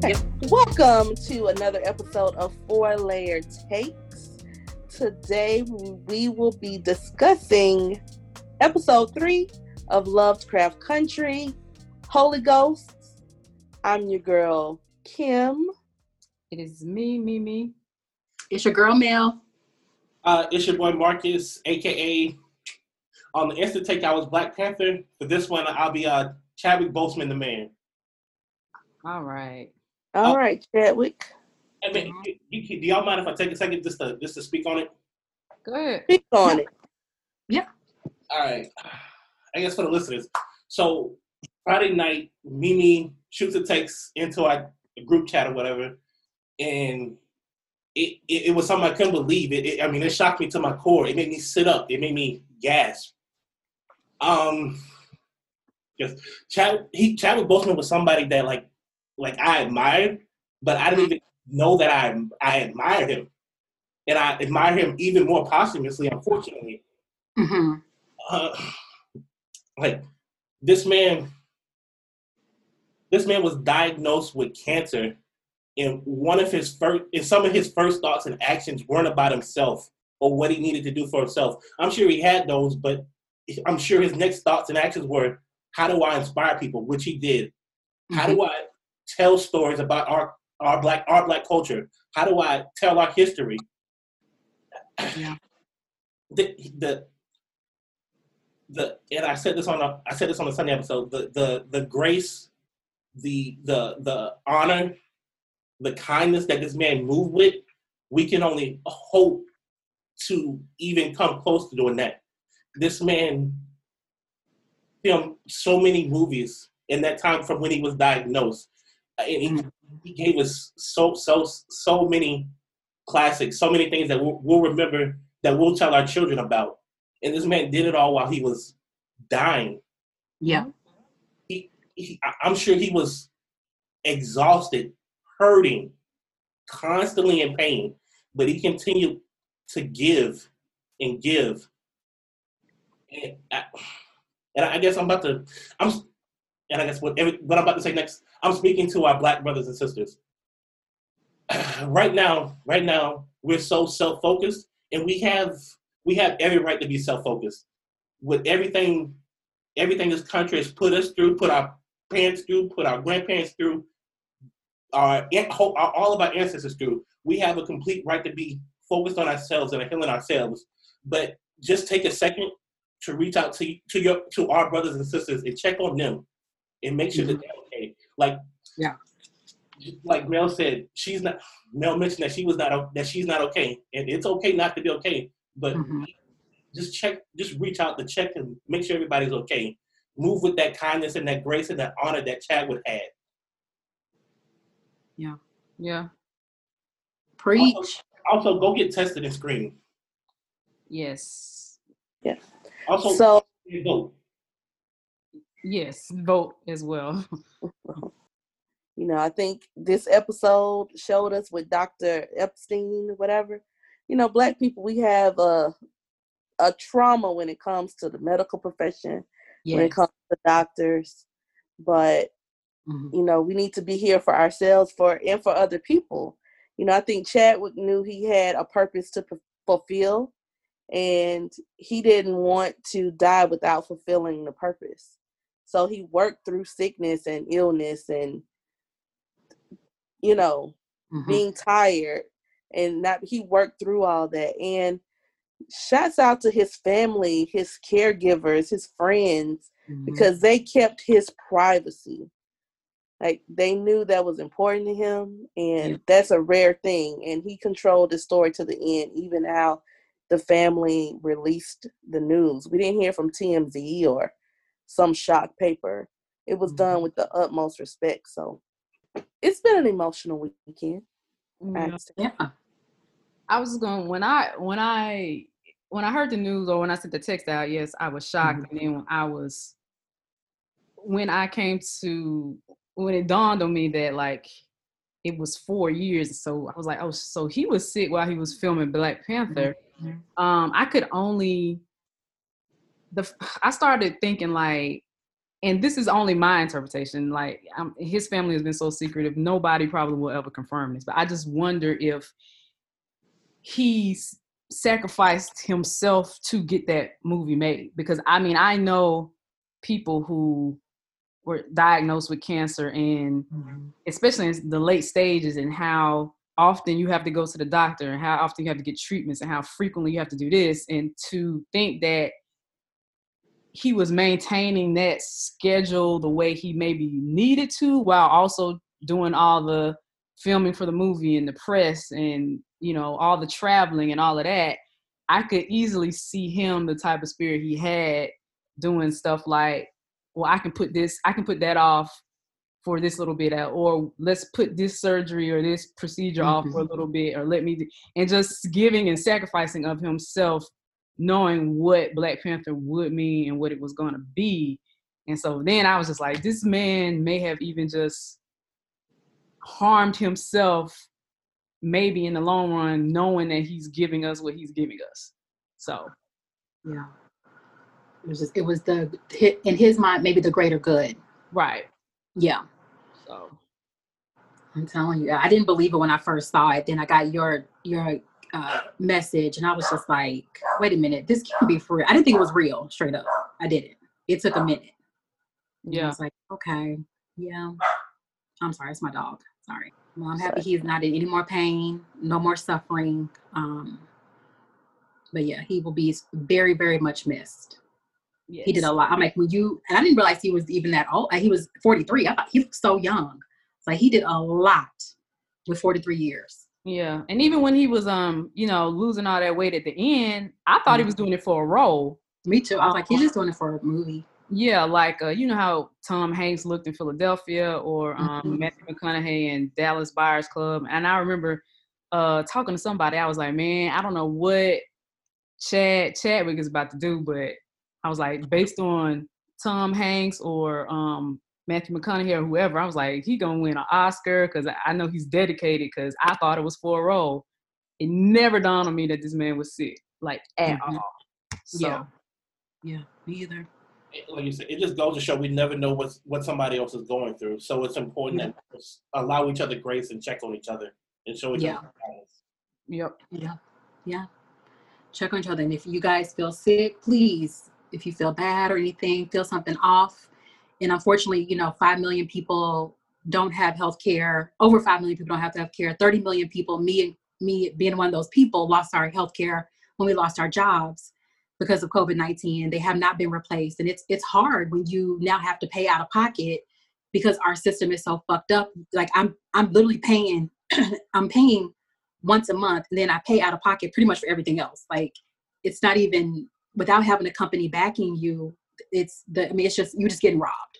Hey, welcome to another episode of Four Layer Takes. Today we will be discussing episode three of Lovecraft Country, Holy Ghosts. I'm your girl, Kim. It is me, me, me. It's your girl, Mel. Uh, it's your boy Marcus, aka on the instant take I was Black Panther. For this one, I'll be uh, Chadwick Boseman, the man. All right. All Oh. right, Chadwick. I mean, you, you, do y'all mind if I take a second just to just to speak on it? Go ahead. Speak on it. Yeah. All right. I guess for the listeners. So Friday night, Mimi shoots a text into our group chat or whatever, and it, it, it was something I couldn't believe. It, it I mean, it shocked me to my core. It made me sit up. It made me gasp. Um, just Chad, he Chadwick Boseman was somebody that like like I admired, but I didn't even know that I I admired him, and I admire him even more posthumously. Unfortunately, Mm-hmm. uh, like this man this man was diagnosed with cancer and one of his first and some of his first thoughts and actions weren't about himself or what he needed to do for himself. I'm sure he had those but i'm sure his next thoughts and actions were how do i inspire people? Which he did. How do i tell stories about our our black our black culture how do i tell our history Yeah. the, the the and I said this on a I said this on a Sunday episode. The the the grace, the the the honor, the kindness that this man moved with, we can only hope to even come close to doing that. This man filmed so many movies in that time from when he was diagnosed, and he, he gave us so so so many classics, so many things that we'll, we'll remember that we'll tell our children about. And this man did it all while he was dying. Yeah. He, I- I'm sure he was exhausted, hurting, constantly in pain, but he continued to give and give. And I, and I guess I'm about to, I'm, and I guess what, every, what I'm about to say next, I'm speaking to our black brothers and sisters. right now, right now, we're so self-focused, and we have we have every right to be self-focused. With everything everything this country has put us through put our parents through put our grandparents through our, our all of our ancestors through we have a complete right to be focused on ourselves and healing ourselves. But just take a second to reach out to to your to our brothers and sisters and check on them and make sure that they're okay like Yeah. like Mel said she's not Mel mentioned that she was not that she's not okay and it's okay not to be okay but Mhm. just check, just reach out to check and make sure everybody's okay. Move with that kindness and that grace and that honor that Chadwick had. Yeah. Yeah. Preach. Also, go get tested and screened. Yes. Also, So, vote. Yes. Vote as well. you know, I think this episode showed us with Dr. Epstein, whatever. You know, black people, we have a a trauma when it comes to the medical profession, when it comes to doctors. But Mhm. you know, we need to be here for ourselves, for and for other people. You know, I think Chadwick knew he had a purpose to fu- fulfill, and he didn't want to die without fulfilling the purpose. So he worked through sickness and illness, and you know, Mhm. being tired, and not he worked through all that. And shouts out to his family, his caregivers, his friends Mhm. because they kept his privacy. Like they knew that was important to him, and Yeah. that's a rare thing. And he controlled the story to the end, even how the family released the news. We didn't hear from TMZ or some shock paper. It was done with the utmost respect. So it's been an emotional weekend. I Yeah. I was going when I when I when I heard the news or when I sent the text out, yes, I was shocked. And then when I was when I came to when it dawned on me that like it was four years. So I was like, oh, so he was sick while he was filming Black Panther. Mhm. Um, I could only the I started thinking like and this is only my interpretation. Like um, his family has been so secretive, nobody probably will ever confirm this. But I just wonder if he sacrificed himself to get that movie made. Because I mean, I know people who were diagnosed with cancer, and Mhm. especially in the late stages, and how often you have to go to the doctor, and how often you have to get treatments, and how frequently you have to do this, and to think that he was maintaining that schedule the way he maybe needed to while also doing all the filming for the movie and the press and you know all the traveling and all of that i could easily see him the type of spirit he had doing stuff like well i can put this i can put that off for this little bit out or let's put this surgery or this procedure off for mm-hmm. a little bit or let me do, and just giving and sacrificing of himself knowing what Black Panther would mean and what it was going to be. And so then I was just like, this man may have even just harmed himself, maybe in the long run, knowing that he's giving us what he's giving us. So, Yeah. It was just, it was the in his mind maybe the greater good. right. Yeah. So, I'm telling you, I didn't believe it when I first saw it. Then I got your your uh, message, and I was just like, "Wait a minute, this can't be for real." I didn't think it was real, straight up. I didn't. It took a minute. And I Yeah. was like, "Okay, yeah." I'm sorry, it's my dog. Sorry. Well, I'm happy he's not in any more pain, no more suffering. Um, but yeah, he will be very, very much missed. yes. He did a lot. I'm like, when you, and I didn't realize he was even that old. Like, He was 43. I thought he looked so young. It's like he did a lot with 43 years. Yeah. And even when he was, um, you know, losing all that weight at the end, I thought he was doing it for a role. Me too. I was like, he's just doing it for a movie. Yeah, like uh, you know how Tom Hanks looked in Philadelphia, or um, Mhm. Matthew McConaughey in Dallas Buyers Club, and I remember uh, talking to somebody. I was like, man, I don't know what Chad Chadwick is about to do, but I was like, based on Tom Hanks or um, Matthew McConaughey or whoever, I was like, he gonna win an Oscar because I know he's dedicated. Because I thought it was for a role. It never dawned on me that this man was sick, like at Mhm. all. So, Yeah. Yeah, me either. like you said, it just goes to show we never know what's what somebody else is going through. So it's important that we allow each other grace and check on each other and show each Yeah. other kindness. Yep. Yeah. Yeah. Check on each other. And if you guys feel sick, please, if you feel bad or anything, feel something off. And unfortunately, you know, 5 million people don't have health care. Over 5 million people don't have health care. 30 million people, me and me being one of those people, lost our health care when we lost our jobs because of COVID-19. They have not been replaced. And it's it's hard when you now have to pay out of pocket because our system is so fucked up. Like I'm I'm literally paying I'm paying once a month and then I pay out of pocket pretty much for everything else. Like it's not even without having a company backing you, it's the I mean it's just you're just getting robbed.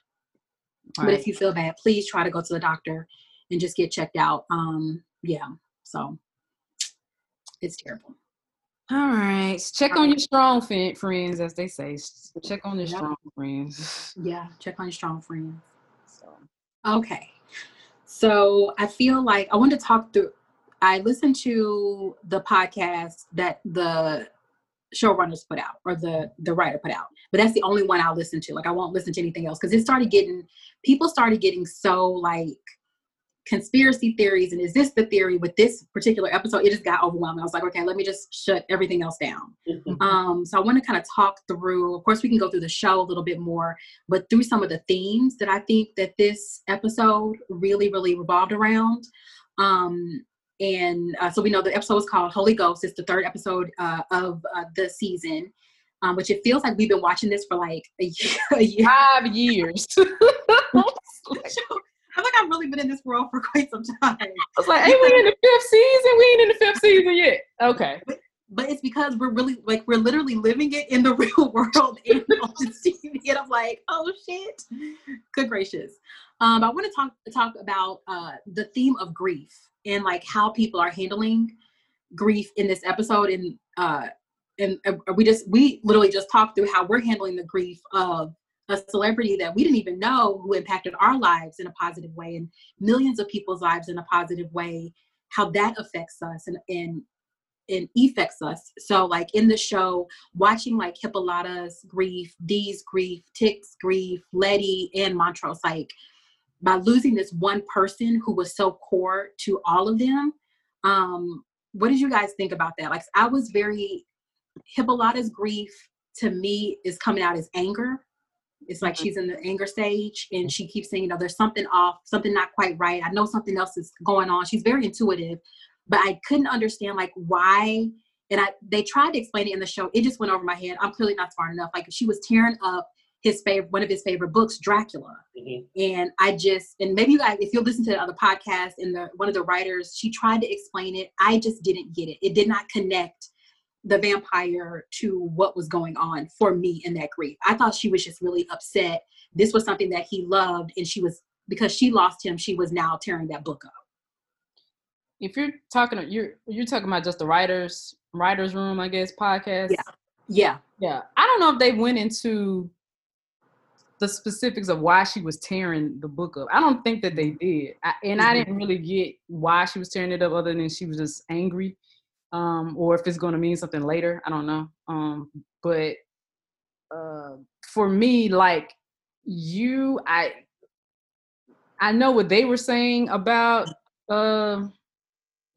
But if you feel bad, please try to go to the doctor and just get checked out. Um yeah. So it's terrible. All right. Check on your strong fin- friends, as they say. Check on your Yep. strong friends. Yeah, check on your strong friends. So, Okay. So I feel like I want to talk through. I listened to the podcast that the showrunners put out or the the writer put out, but that's the only one I'll listen to. Like I won't listen to anything else because it started getting people started getting so like conspiracy theories and is this the theory with this particular episode? It just got overwhelming. I was like, okay, let me just shut everything else down. Um, so I want to kind of talk through. Of course, we can go through the show a little bit more, but through some of the themes that I think that this episode really, really revolved around. Um, and uh, so we know the episode was called Holy Ghost. It's the third episode uh, of uh, the season, um, which it feels like we've been watching this for like a year. A year. five years. I feel like I've really been in this world for quite some time. I was like, hey, we in the fifth season? We ain't in the fifth season yet. Okay. but it's because we're really like we're literally living it in the real world and on the TV. And I'm like, oh shit. Good gracious. Um, I want to talk talk about uh the theme of grief and like how people are handling grief in this episode. And uh and we just we literally just talked through how we're handling the grief of a celebrity that we didn't even know who impacted our lives in a positive way and millions of people's lives in a positive way, how that affects us and and it affects us. So like in the show, watching like Hippolyta's grief, Dee's grief, Tick's grief, Letty and Montrose, like by losing this one person who was so core to all of them. Um, what did you guys think about that? Like I was very Hippolyta's grief to me is coming out as anger. It's like mm-hmm. she's in the anger stage and she keeps saying, you know, there's something off, something not quite right. I know something else is going on. She's very intuitive, but I couldn't understand like why. And I they tried to explain it in the show. It just went over my head. I'm clearly not smart enough. Like she was tearing up his favorite one of his favorite books, Dracula. Mm-hmm. And I just and maybe you guys, if you listen to the other podcast and the one of the writers, she tried to explain it. I just didn't get it. It did not connect the vampire to what was going on for me in that grief. I thought she was just really upset. This was something that he loved, and she was because she lost him. She was now tearing that book up. If you're talking, you're you're talking about just the writers writers room, I guess podcast. Yeah, yeah, yeah. I don't know if they went into the specifics of why she was tearing the book up. I don't think that they did, I, and I mm-hmm. didn't really get why she was tearing it up, other than she was just angry um, or if it's going to mean something later. I don't know. Um, but uh, for me, like you, I I know what they were saying about uh,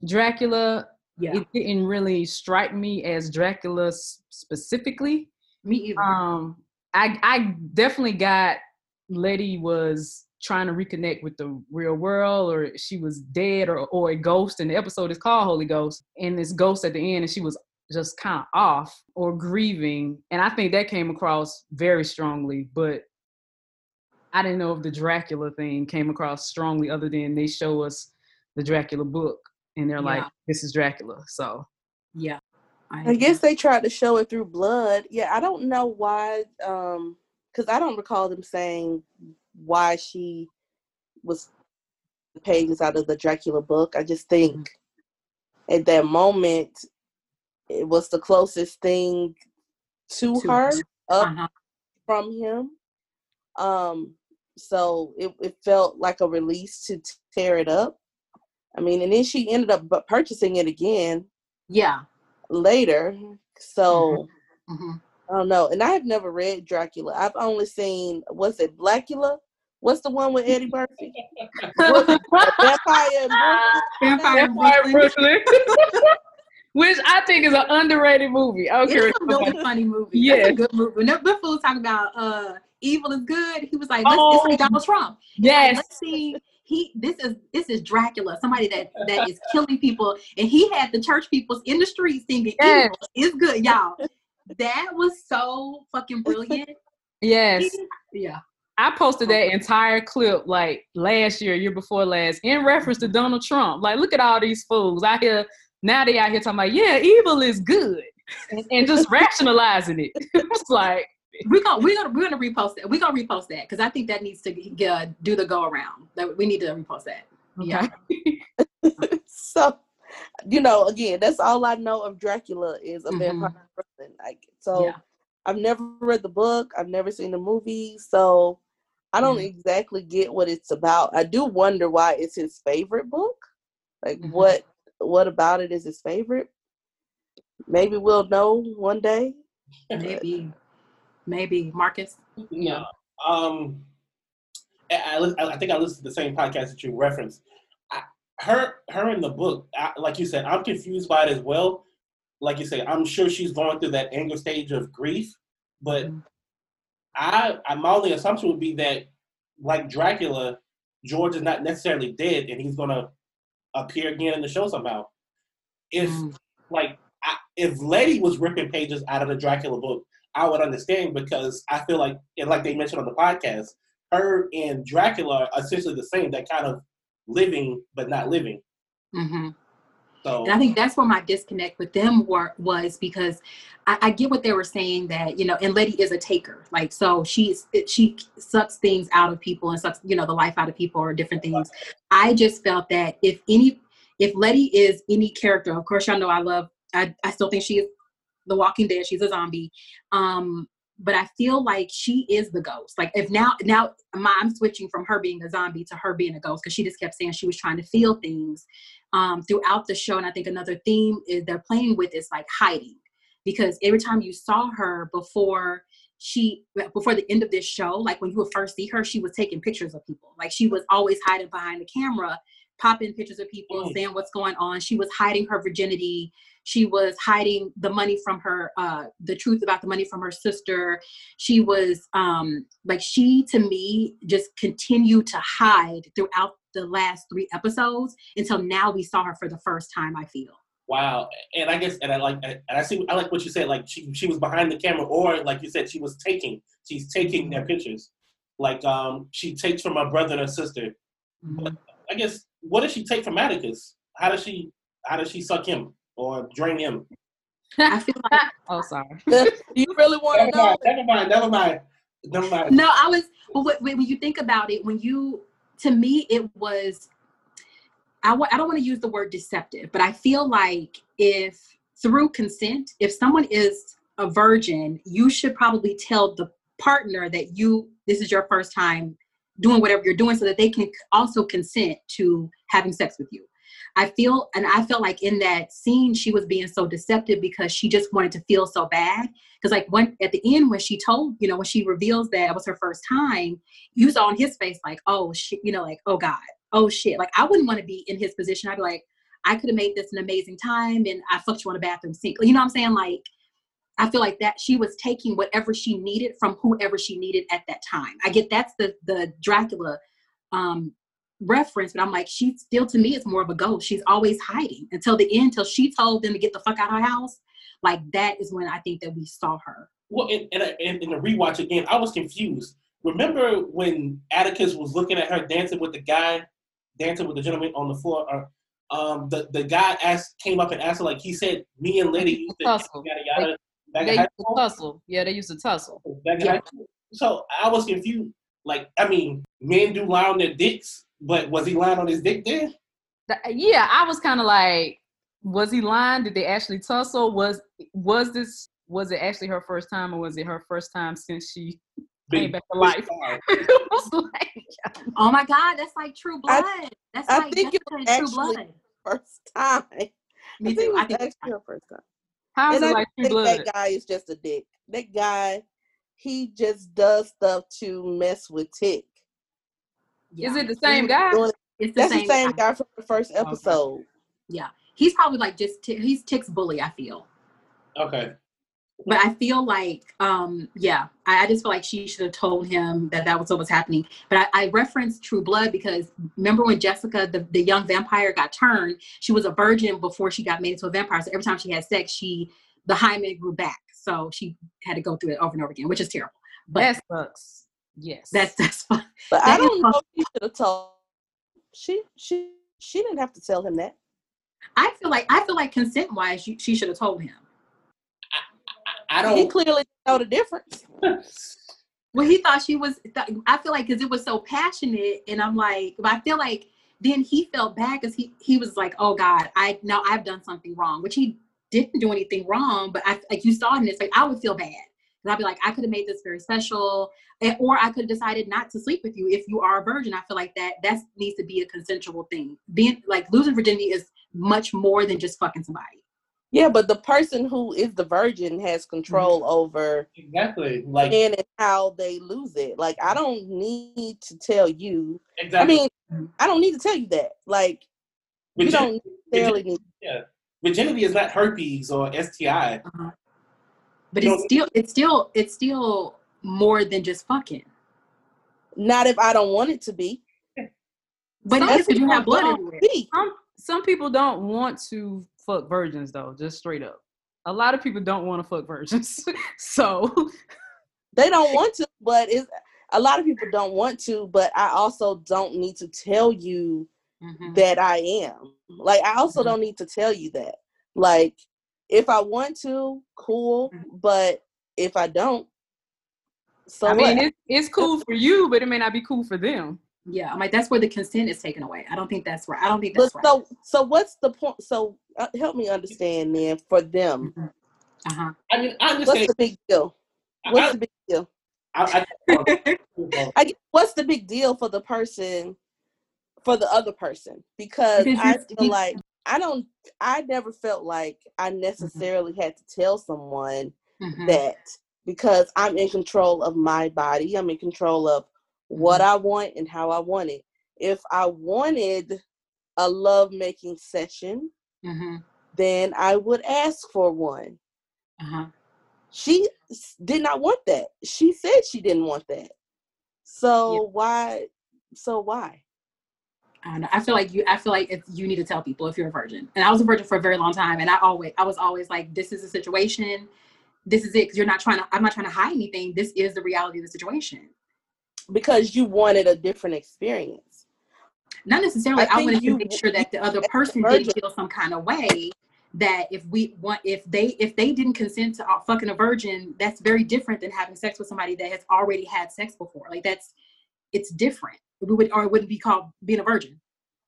Dracula. Yeah. It didn't really strike me as Dracula specifically. Me either. Um, I I definitely got Letty was trying to reconnect with the real world or she was dead or, or a ghost and the episode is called holy ghost and this ghost at the end and she was just kind of off or grieving and i think that came across very strongly but i didn't know if the dracula thing came across strongly other than they show us the dracula book and they're yeah. like this is dracula so. Yeah I, I guess they tried to show it through blood. Yeah i don't know why um because i don't recall them saying why she was the pages out of the Dracula book. I just think mm-hmm. at that moment it was the closest thing to, to her up uh-huh. from him. Um, so it, it felt like a release to tear it up. I mean, and then she ended up purchasing it again. Yeah. Later. So mm-hmm. Mm-hmm. I don't know. And I have never read Dracula. I've only seen was it Blackula? What's the one with Eddie Murphy? Vampire Vampire Brooklyn. Brooklyn. Which I think is an underrated movie. I don't it's a really funny movie. Yeah, it's a good movie. When that fool talking about uh, evil is good, he was like, let's, oh, it's like Donald Trump. Yes. Like, let's see he this is this is Dracula, somebody that that is killing people, and he had the church peoples in the streets singing yes. evil is good, y'all that was so fucking brilliant. Yes. Yeah. I posted that entire clip like last year, year before last, in reference to Donald Trump. Like, look at all these fools out here. Now they out here talking about, yeah, evil is good, and, and just rationalizing it. it's like we're gonna we're gonna we're gonna repost that. We're gonna repost that because I think that needs to uh, do the go around. That we need to repost that. Okay. Yeah. so you know, again, that's all I know of Dracula is a mm-hmm. vampire person. Like, so yeah. I've never read the book, I've never seen the movie, so I don't mm-hmm. exactly get what it's about. I do wonder why it's his favorite book. Like, mm-hmm. what what about it is his favorite? Maybe we'll know one day. Maybe, maybe Marcus. Yeah. Um, I, I, I think I listened to the same podcast that you referenced her her in the book, like you said, I'm confused by it as well. Like you say, I'm sure she's going through that anger stage of grief, but mm-hmm. I, I my only assumption would be that, like Dracula, George is not necessarily dead, and he's gonna appear again in the show somehow. If mm. like I, if Letty was ripping pages out of the Dracula book, I would understand because I feel like, and like they mentioned on the podcast, her and Dracula are essentially the same. That kind of living but not living. Mm-hmm. So and I think that's where my disconnect with them were, was because I, I, get what they were saying that you know, and Letty is a taker, like so she's she sucks things out of people and sucks you know the life out of people or different things. I just felt that if any if Letty is any character, of course y'all know I love I I still think she is the Walking Dead. She's a zombie. Um, but I feel like she is the ghost. Like if now now my, I'm switching from her being a zombie to her being a ghost because she just kept saying she was trying to feel things um, throughout the show. And I think another theme is they're playing with is like hiding because every time you saw her before she before the end of this show, like when you would first see her, she was taking pictures of people. Like she was always hiding behind the camera, popping pictures of people, Mm. saying what's going on. She was hiding her virginity. She was hiding the money from her, uh, the truth about the money from her sister. She was um like she to me just continued to hide throughout the last three episodes until now we saw her for the first time, I feel. Wow, and I guess, and I like, and I see, I like what you said. Like she, she was behind the camera, or like you said, she was taking, she's taking their pictures. Like, um, she takes from her brother and her sister. I guess, what does she take from Atticus? How does she, how does she suck him or drain him? I feel like oh, sorry. Do you really want to know? never mind, never mind, never mind. no, I was. But when you think about it, when you, to me, it was. I don't want to use the word deceptive, but I feel like if through consent, if someone is a virgin, you should probably tell the partner that you this is your first time doing whatever you're doing, so that they can also consent to having sex with you. I feel, and I felt like in that scene, she was being so deceptive because she just wanted to feel so bad. Because like when at the end, when she told, you know, when she reveals that it was her first time, you saw on his face like, oh shit, you know, like, oh God, oh shit. Like I wouldn't want to be in his position. I'd be like, I could have made this an amazing time and I fucked you on a bathroom sink. You know what I'm saying? Like I feel like that she was taking whatever she needed from whoever she needed at that time. I get that's the the Dracula um reference, but I'm like, she still to me is more of a ghost. She's always hiding until the end, till she told them to get the fuck out of her house. Like that is when I think that we saw her. Well, and, and, and in the rewatch again, I was confused. Remember when Atticus was looking at her dancing with the guy, dancing with the gentleman on the floor? Or, um, the the guy asked, came up and asked her like he said, me and Letty used to Tussle. yada yada. Back They used to tussle. Yeah, they used to tussle. Back Yeah. So I was confused. Like, I mean, men do lie on their dicks, but was he lying on his dick then? Th- Yeah, I was kind of like, was he lying? Did they actually tussle? Was was this was it actually her first time, or was it her first time since she came back to life? it was like, Oh my God, that's like True I- Blood. that's I like think it Jessica was in True actually- Blood. First time. I think too. it I was think actually her first time. how is and it I like True think Blood? that guy is just a dick. That guy, he just does stuff to mess with Tick. Is it the same guy? It's the That's same, the same guy. guy from the first episode. Yeah, he's probably like just t- he's Tick's bully. I feel. Okay. but I feel like, um, yeah, I, I just feel like she should have told him that that was what was happening. But I, I referenced True Blood because remember when Jessica, the, the young vampire, got turned? She was a virgin before she got made into a vampire. So every time she had sex, she the hymen grew back. So she had to go through it over and over again, which is terrible. But That sucks. Yes. that's that's fine. But That I don't know if he should have told. She she she didn't have to tell him that. I feel like I feel like consent wise, she, she should have told him. I He don't. He clearly know the difference. Well, he thought she was. th- I feel like because it was so passionate, and I'm like, but I feel like then he felt bad because he he was like, oh God, I now I've done something wrong, which he didn't do anything wrong, but I like you saw in this like I would feel bad. And I'd be like, I could have made this very special, and, or I could have decided not to sleep with you if you are a virgin. I feel like that that needs to be a consensual thing. Being like losing virginity is much more than just fucking somebody. Yeah, but the person who is the virgin has mm-hmm. control over Exactly. Like and how they lose it. Like I don't need to tell you. Exactly. I exactly. mean, mm-hmm. I don't need to tell you that. Like you don't necessarily need. virginity is not herpes or STI. Uh-huh. But You it's still it's still it's still more than just fucking. Not if I don't want it to be. But Some it is you people have blood don't everywhere. Some some people don't want to fuck virgins though, just straight up. A lot of people don't want to fuck virgins. so They don't want to, but it's a lot of people don't want to. But I also don't need to tell you Mhm. that I am. Like I also Mhm. don't need to tell you that. Like if I want to, cool. Mhm. But if I don't, so I mean it's it's cool for you, but it may not be cool for them. Yeah, I'm like that's where the consent is taken away. I don't think that's right. I don't think But that's right. so so what's the point? So uh, help me understand then for them. Uh huh. I mean, I What's the big deal? What's I- the big deal? I, I, I, what's the big deal for the person, for the other person? Because Because I feel like I don't. I never felt like I Mm-hmm. necessarily had to tell someone Mhm. that because I'm in control of my body. I'm in control of what Mm-hmm. I want and how I want it. If I wanted a love making session, Mhm. then I would ask for one. Uh-huh. She did not want that. She said she didn't want that. So why? So why? I don't know. I feel like you. I feel like it's, you need to tell people if you're a virgin. And I was a virgin for a very long time, and I always, I was always like, "This is a situation. This is it." Because you're not trying to. I'm not trying to hide anything. This is the reality of the situation. Because you wanted a different experience. Not necessarily. I I, wanted you- to make sure that the other person didn't feel some kind of way. That if we want, if they if they didn't consent to uh, fucking a virgin, that's very different than having sex with somebody that has already had sex before. Like that's, it's different. We would or it wouldn't be called being a virgin.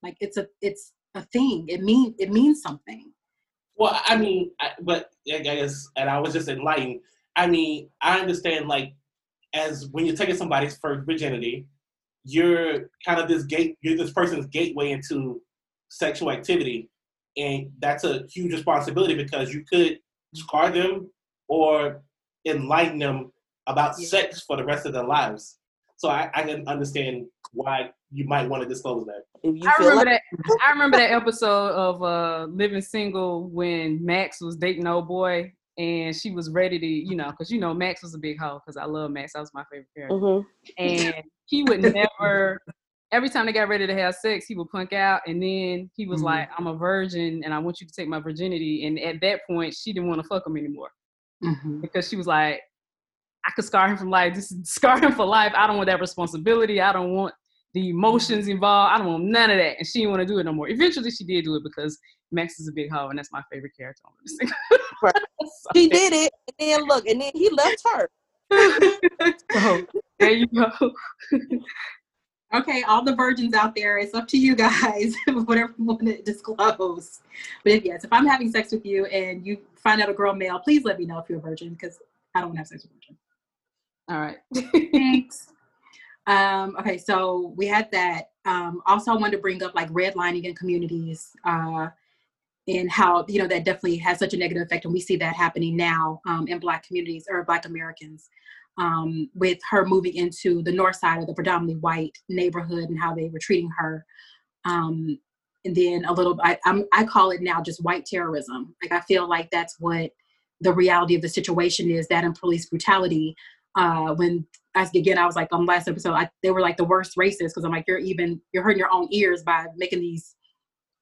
Like it's a it's a thing. It mean it means something. well, I mean, I, but I guess, and I was just enlightened. I mean, I understand, like, as when you're taking somebody's first virginity, you're kind of this gate, you're this person's gateway into sexual activity, and that's a huge responsibility because you could scar them or enlighten them about Yeah. sex for the rest of their lives. So I, I can understand why you might want to disclose that. If you I feel remember like that. I remember that episode of uh, Living Single when Max was dating old boy, and she was ready to, you know, because you know Max was a big hoe. Because I love Max. That was my favorite character. Mhm. And he would never. Every time they got ready to have sex, he would punk out, and then he was Mhm. like, "I'm a virgin, and I want you to take my virginity." And at that point, she didn't want to fuck him anymore Mm-hmm. because she was like, I could scar him for life. This scar him for life. I don't want that responsibility. I don't want the emotions involved. I don't want none of that. And she didn't want to do it no more. Eventually, she did do it because Max is a big hoe, and that's my favorite character on this. Right. she did it, and then look, and then he left her. so there you go. Okay, all the virgins out there, it's up to you guys, whatever you want to disclose. But if yes, if I'm having sex with you and you find out a girl male, please let me know if you're a virgin because I don't want to have sex with a virgin. All right. Thanks. Um, okay, so we had that. Um, also, I wanted to bring up like redlining in communities uh, and how you know that definitely has such a negative effect, and we see that happening now um, in Black communities or Black Americans. Um, with her moving into the north side of the predominantly white neighborhood and how they were treating her, um, and then a little, I, I'm, I call it now just white terrorism. Like I feel like that's what the reality of the situation is. That and police brutality uh, when as again I was like on the last episode, I, they were like the worst racists because I'm like you're even you're hurting your own ears by making these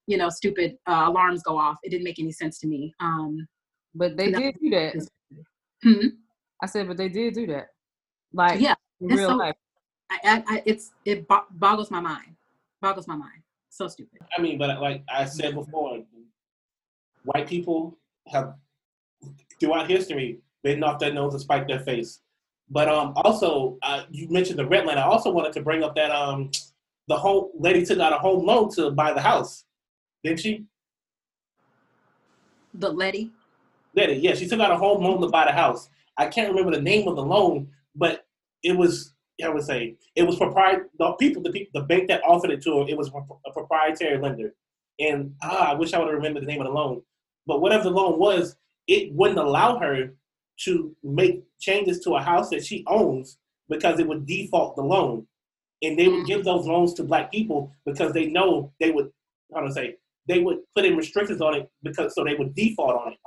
you know stupid uh, alarms go off. It didn't make any sense to me. Um, But they did do that. hmm, I said, but they did do that. Like yeah, in it's real so- life. I, I, I, it's it bo- boggles my mind. Boggles my mind. So stupid. I mean, but like I said before, white people have throughout history bitten off their nose and spiked their face. But um, also, uh, you mentioned the rent line. I also wanted to bring up that um, the whole lady took out a home loan to buy the house, didn't she? The Letty. Letty, yeah, she took out a home loan to buy the house. I can't remember the name of the loan, but it was I would say it was proprietary. The people, the people, the bank that offered it to her, it was a proprietary lender. And ah, I wish I would have remembered the name of the loan. But whatever the loan was, it wouldn't allow her to make changes to a house that she owns because it would default the loan. And they would give those loans to black people because they know they would, how to say, they would put in restrictions on it because so they would default on it.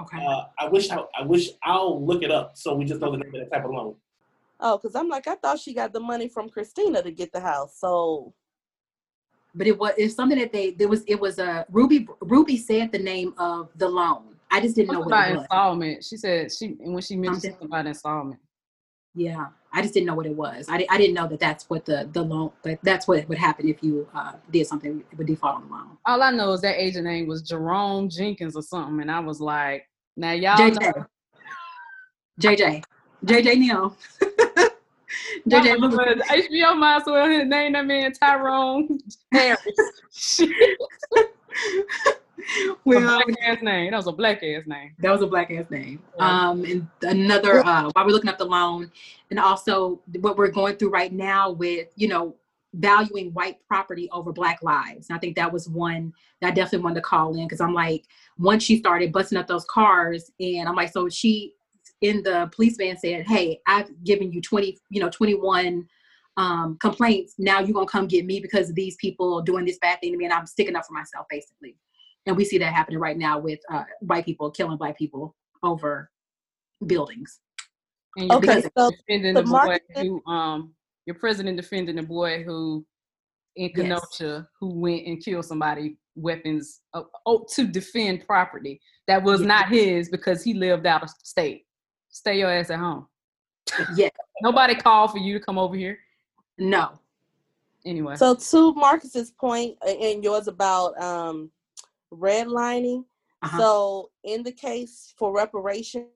Okay. Uh, I wish I, I wish I'll look it up so we just know the name of that type of loan. Oh, because I'm like, I thought she got the money from Christina to get the house. So but it was it's something that they there was it was a Ruby Ruby said the name of the loan. I just didn't know what about it was. installment. She said she and when she mentioned Something. about installment. Yeah, I just didn't know what it was. I, I didn't know that that's what the the loan. But that's what would happen if you uh, did something. It would default on the loan. All I know is that agent name was Jerome Jenkins or something, and I was like, now y'all know. JJ. JJ. JJ Neal. JJ. Y'all know look- the HBO might as well name that man Tyrone Harris. Well, a black ass name. That was a black ass name. That was a black ass name. Yeah. Um, and another uh, while we're looking up the loan, and also what we're going through right now with you know valuing white property over black lives. And I think that was one that I definitely wanted to call in because I'm like, once she started busting up those cars, and I'm like, so she in the police van said, Hey, I've given you 20, you know, 21 um, complaints. Now you're gonna come get me because of these people doing this bad thing to me, and I'm sticking up for myself, basically. And we see that happening right now with uh, white people killing black people over buildings. And you're okay, so defending the, the boy who, um, your president defending the boy who in Kenosha yes. who went and killed somebody weapons uh, oh, to defend property that was yes. not his because he lived out of state. Stay your ass at home. Yeah. Nobody called for you to come over here. No. Anyway. So to Marcus's point and yours about um redlining. Uh-huh. So in the case for reparation,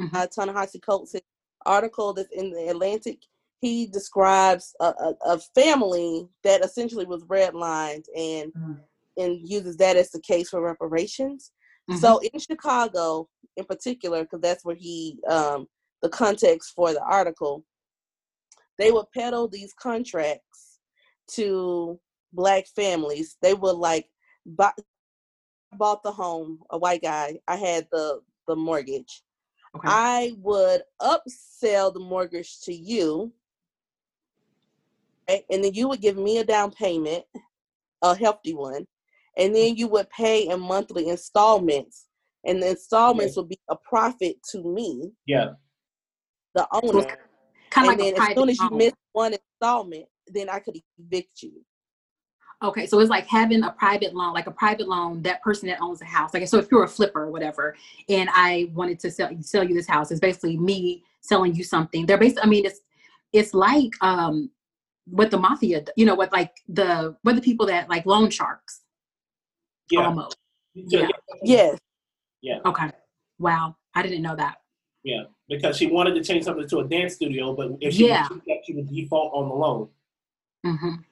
mm-hmm. uh, Ta-Nehisi Coates' article that's in the Atlantic, he describes a, a, a family that essentially was redlined and mm-hmm. and uses that as the case for reparations. Mm-hmm. So in Chicago, in particular, because that's where he um, the context for the article, they would peddle these contracts to black families. They would like buy, bought the home, a white guy. I had the the mortgage. Okay. I would upsell the mortgage to you, right? and then you would give me a down payment, a hefty one, and then you would pay in monthly installments, and the installments would be a profit to me. Yeah, the owner. Kind of like then as soon as you miss one installment, then I could evict you. Okay, so it's like having a private loan, like a private loan, that person that owns the house. Like, so if you're a flipper or whatever, and I wanted to sell sell you this house, it's basically me selling you something. They're basically, I mean, it's it's like um what the mafia, you know, what like the what the people that like loan sharks. Yeah. Almost. Yeah. Yes. Yeah. Okay. Wow, I didn't know that. Yeah, because she wanted to change something to a dance studio, but if she yeah. that, she would default on the loan. Mm-hmm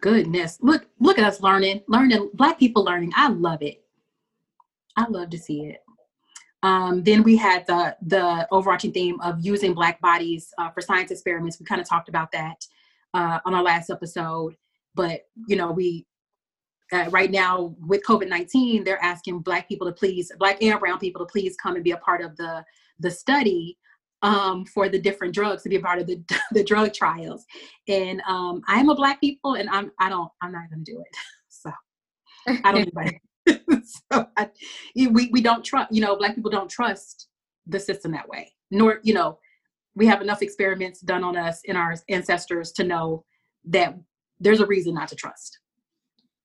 goodness. Look look at us learning learning black people learning. I love it. I love to see it. Um, then we had the the overarching theme of using black bodies uh, for science experiments. We kind of talked about that uh, on our last episode. But you know we uh, right now with covid-19 they're asking black people to please black and brown people to please come and be a part of the the study um, for the different drugs to be a part of the, the drug trials. And um, I'm a black people and I'm, I don't, I'm not going to do it. So I don't know. so I, we, we don't trust, you know, black people don't trust the system that way, nor, you know, we have enough experiments done on us and our ancestors to know that there's a reason not to trust.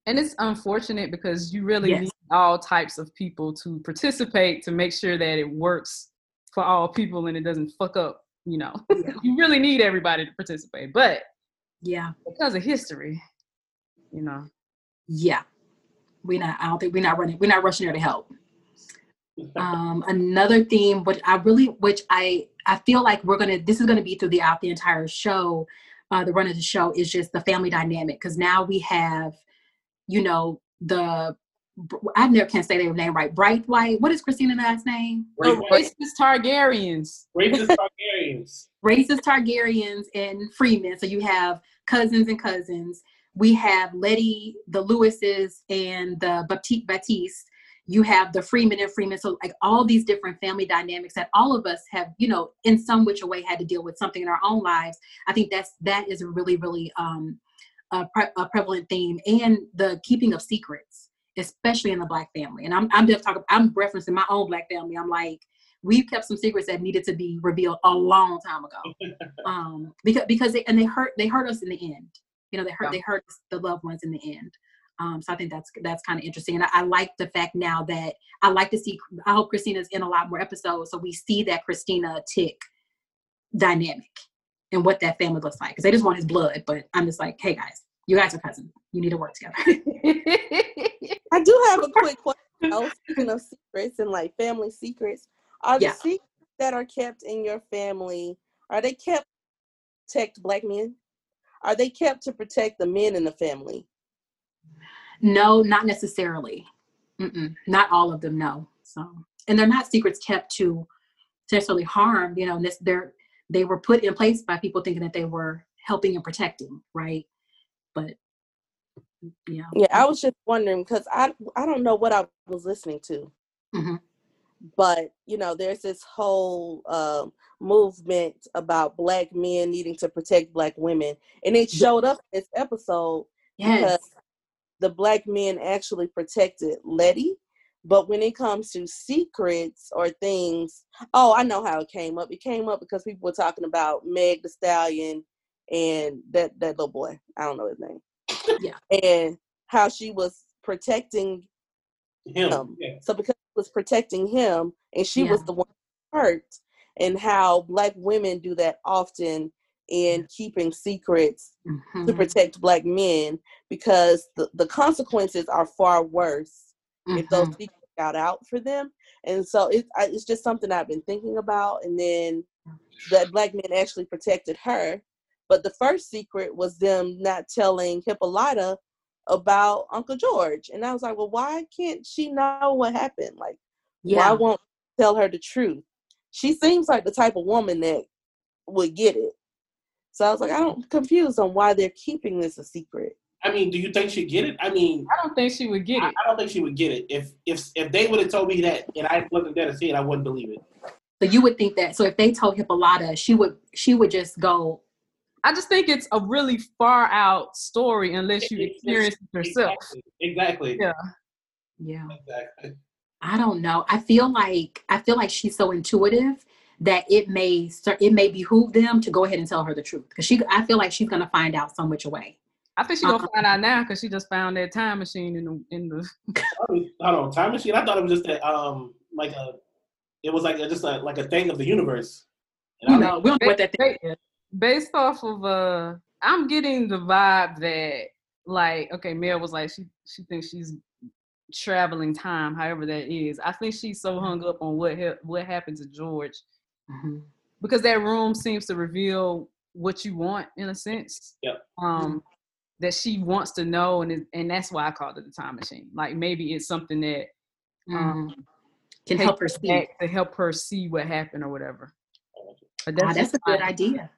And it's unfortunate because you really yes. need all types of people to participate to make sure that it works for all people and it doesn't fuck up, you know. Yeah. you really need everybody to participate. But yeah, because of history, you know. Yeah. We not I don't think we're not running we're not rushing there to help. Um another theme which I really which I I feel like we're gonna this is gonna be throughout the entire show, uh the run of the show is just the family dynamic because now we have, you know, the I never can say their name right. Bright White. What is Christina's last name? Racist Targaryens. Racist Targaryens. Racist Targaryens and Freemen. So you have cousins and cousins. We have Letty, the Lewises, and the Baptiste. You have the Freeman and Freeman. So like all these different family dynamics that all of us have, you know, in some which way had to deal with something in our own lives. I think that's that is a really, really um, a, pre- a prevalent theme, and the keeping of secrets especially in the black family. And I'm I'm just talking I'm referencing my own black family. I'm like, we've kept some secrets that needed to be revealed a long time ago. um, because because they and they hurt they hurt us in the end. You know, they hurt yeah. they hurt the loved ones in the end. Um, so I think that's that's kind of interesting, and I, I, like the fact now that I like to see. I hope Christina's in a lot more episodes, so we see that Christina Tick dynamic and what that family looks like. Because they just want his blood, but I'm just like, hey guys, you guys are cousins. You need to work together. I do have a quick question. Oh, speaking of secrets and like family secrets, are the yeah. secrets that are kept in your family are they kept to protect black men? Are they kept to protect the men in the family? No, not necessarily. Mm-mm. Not all of them, no. So, and they're not secrets kept to necessarily harm. You know, this they're they were put in place by people thinking that they were helping and protecting, right? But yeah, yeah. I was just wondering because I I don't know what I was listening to, mm-hmm. but you know, there's this whole um, movement about black men needing to protect black women, and it showed up in this episode yes. because the black men actually protected Letty. But when it comes to secrets or things, oh, I know how it came up. It came up because people were talking about Meg the Stallion and that that little boy. I don't know his name. Yeah. And how she was protecting him. him. Yeah. So because she was protecting him and she yeah. was the one hurt, and how black women do that often in keeping secrets mm-hmm. to protect black men because the, the consequences are far worse mm-hmm. if those mm-hmm. secrets got out for them. And so it, I, it's just something I've been thinking about. And then that black men actually protected her. But the first secret was them not telling Hippolyta about Uncle George. And I was like, well, why can't she know what happened? Like, yeah. why won't tell her the truth? She seems like the type of woman that would get it. So I was like, I don't confused on why they're keeping this a secret. I mean, do you think she'd get it? I mean, I don't think she would get it. I, I don't think she would get it. If if if they would have told me that and I wasn't there to see it, I wouldn't believe it. So you would think that. So if they told Hippolyta, she would she would just go. I just think it's a really far out story unless you experience it yourself. Exactly. exactly. Yeah. Yeah. Exactly. I don't know. I feel like I feel like she's so intuitive that it may it may behoove them to go ahead and tell her the truth because she I feel like she's gonna find out some which way. I think she's gonna uh-huh. find out now because she just found that time machine in the in the. Hold on, time machine. I thought it was just a um like a, it was like a, just a like a thing of the universe. You know, we don't know what that thing is. Based off of uh, I'm getting the vibe that like okay, Mel was like she she thinks she's traveling time, however that is. I think she's so hung up on what what happened to George mm-hmm. because that room seems to reveal what you want in a sense. Yep. Um, that she wants to know, and it, and that's why I called it the time machine. Like maybe it's something that um, mm. can help her see to help her see what happened or whatever. But that's, that's a good idea.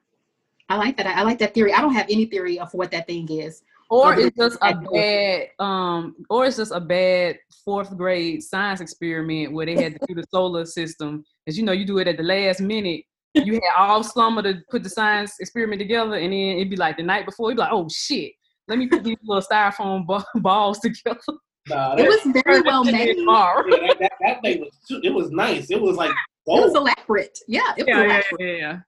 I like that. I like that theory. I don't have any theory of what that thing is. Or it's just a bad, um, or it's just a bad fourth grade science experiment where they had to do the solar system. As you know, you do it at the last minute. You had all summer to put the science experiment together, and then it'd be like the night before, you'd be like, "Oh shit, let me put these little styrofoam balls together. Nah, it was very well made. Yeah, that, that, that, thing was too, it was nice. It was like gold. it was elaborate. Yeah, it was yeah, elaborate. Yeah, yeah.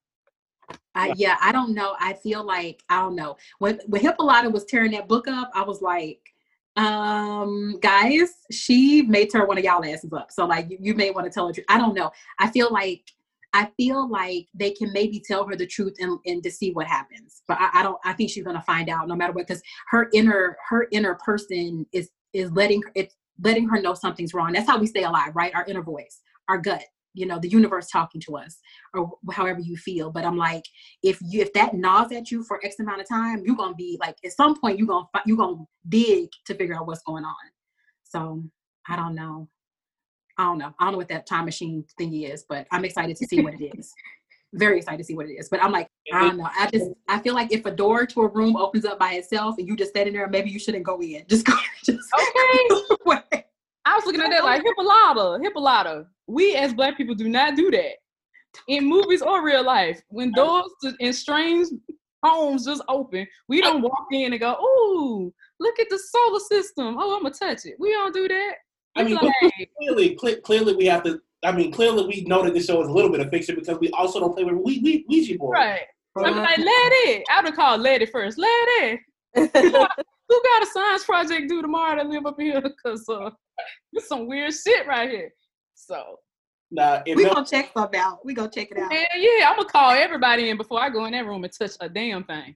I, yeah, I don't know. I feel like I don't know. When when Hippolyta was tearing that book up, I was like, um, guys, she may turn one of y'all asses up. So like you, you may want to tell her truth. I don't know. I feel like I feel like they can maybe tell her the truth and, and to see what happens. But I, I don't. I think she's gonna find out no matter what, because her inner her inner person is is letting it's letting her know something's wrong. That's how we stay alive, right? Our inner voice, our gut, you know, the universe talking to us, or however you feel. But I'm like, if you if that gnaws at you for X amount of time, you're gonna be like, at some point, you're gonna you're gonna dig to figure out what's going on. So I don't know. I don't know. I don't know what that time machine thingy is, but I'm excited to see what it is. Very excited to see what it is. But I'm like, I don't know. I just I feel like if a door to a room opens up by itself and you just standing there, maybe you shouldn't go in. Just go. Just okay. I was looking at that like Hippolyta, Hippolyta. We as black people do not do that in movies or real life. When doors to, in strange homes just open, we don't walk in and go, "Ooh, look at the solar system. Oh, I'm gonna touch it." We don't do that. I mean, clearly, clearly, we have to. I mean, clearly, we know that this show is a little bit of fiction because we also don't play with we, we Ouija board. Right. So I'm like, let it. I would call Letty first. Letty. who, got, a science project due tomorrow to live up here? Because uh, there's some weird shit right here. So. Nah, we gonna check stuff out. We gonna check it out. Yeah, yeah, I'm gonna call everybody in before I go in that room and touch a damn thing.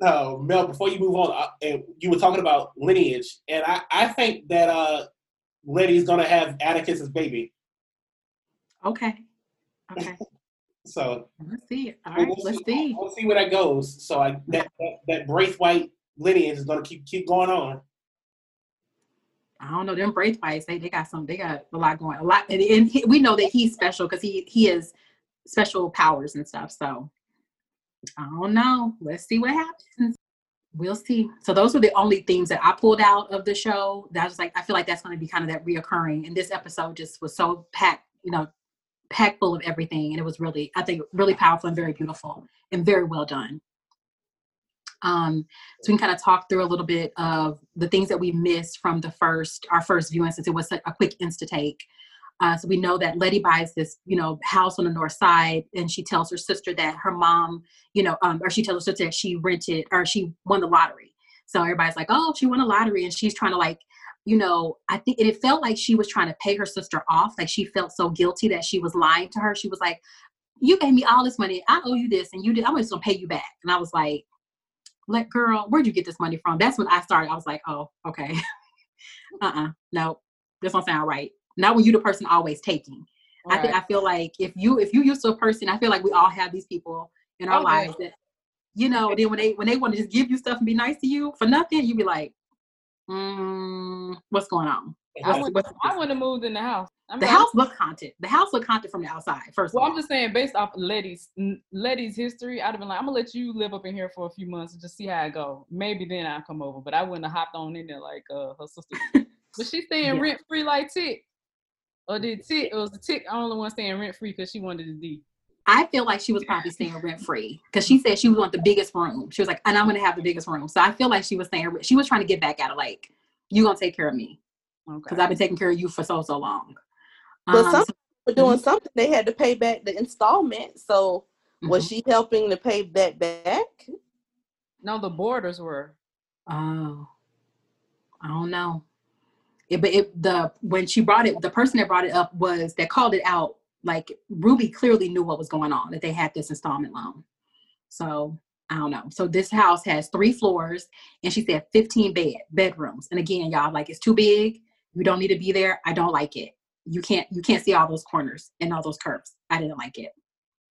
No, Mel. Before you move on, uh, and you were talking about lineage, and I, I think that uh, Letty's gonna have Atticus's baby. Okay. Okay. so let's see. All right, we'll let's see. see. We'll see where that goes. So I that that, that Braithwaite lineage is gonna keep keep going on. I don't know them Braithwaites. They they got some. They got a lot going. A lot, and, and he, we know that he's special because he he has special powers and stuff. So I don't know. Let's see what happens. We'll see. So those were the only things that I pulled out of the show. That was like I feel like that's going to be kind of that reoccurring. And this episode just was so packed, you know, packed full of everything, and it was really I think really powerful and very beautiful and very well done. Um, so we can kind of talk through a little bit of the things that we missed from the first our first viewing since it was a quick insta take. Uh, so we know that Letty buys this, you know, house on the north side, and she tells her sister that her mom, you know, um, or she tells her sister that she rented or she won the lottery. So everybody's like, "Oh, she won a lottery," and she's trying to like, you know, I think it felt like she was trying to pay her sister off. Like she felt so guilty that she was lying to her. She was like, "You gave me all this money. I owe you this, and you did. I'm just gonna pay you back." And I was like, "Let girl, where'd you get this money from?" That's when I started. I was like, "Oh, okay, uh, uh no, this don't sound right." not when you the person always taking. Right. I think I feel like if you if you used to a person, I feel like we all have these people in our okay. lives that you know. Then when they when they want to just give you stuff and be nice to you for nothing, you'd be like, mm, "What's going on?" I, would, I wouldn't have moved in the house. I mean, the house looked haunted. The house looked haunted from the outside. First, well, I'm just saying, based off Letty's Letty's history, I'd have been like, I'm gonna let you live up in here for a few months and just see how it go. Maybe then I'll come over, but I wouldn't have hopped on in there like uh, her sister. but she's staying yeah. rent free like Tick. Or did Tick? It was the Tick I only one staying rent free because she wanted the D. I feel like she was probably staying rent free because she said she was want the biggest room. She was like, and I'm gonna have the biggest room. So I feel like she was saying she was trying to get back at it, like, you gonna take care of me because okay. I've been taking care of you for so so long. But um, some so, were doing mm-hmm. something. They had to pay back the installment. So mm-hmm. was she helping to pay that back? No, the boarders were. Oh, I don't know it, but it, the when she brought it, the person that brought it up was that called it out. Like Ruby clearly knew what was going on that they had this installment loan. So I don't know. So this house has three floors, and she said 15 bed bedrooms. And again, y'all, like it's too big. You don't need to be there. I don't like it. You can't you can't see all those corners and all those curves. I didn't like it.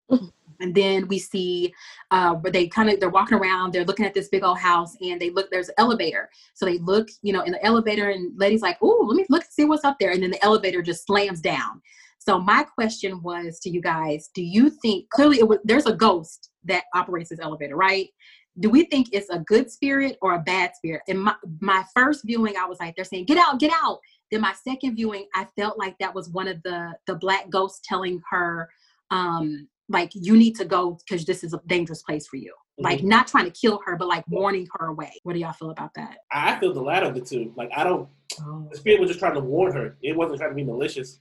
and then we see uh but they kind of they're walking around they're looking at this big old house and they look there's an elevator. So they look you know in the elevator and lady's like oh let me look see what's up there. And then the elevator just slams down. So my question was to you guys do you think clearly it was there's a ghost that operates this elevator right? Do we think it's a good spirit or a bad spirit? In my, my first viewing i was like they're saying get out get out then my second viewing i felt like that was one of the the black ghosts telling her um like you need to go because this is a dangerous place for you. Mm-hmm. Like not trying to kill her, but like warning her away. What do y'all feel about that? I feel the latter of the two. Like I don't. Oh. The spirit was just trying to warn her. It wasn't trying to be malicious.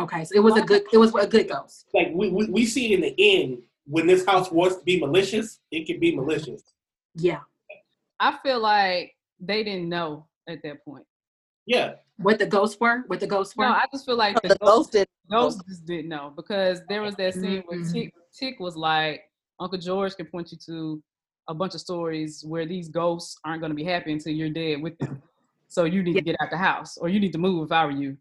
Okay, so it was a good. It was a good ghost. Like we we, we see in the end when this house wants to be malicious, it can be malicious. Yeah. I feel like they didn't know at that point. Yeah. What the ghosts were? What the ghosts were? No, I just feel like the, the ghost, did, ghosts just didn't know because there was that scene mm-hmm. where Tick, Tick was like, Uncle George can point you to a bunch of stories where these ghosts aren't going to be happy until you're dead with them. So you need yeah. to get out the house or you need to move if I were you.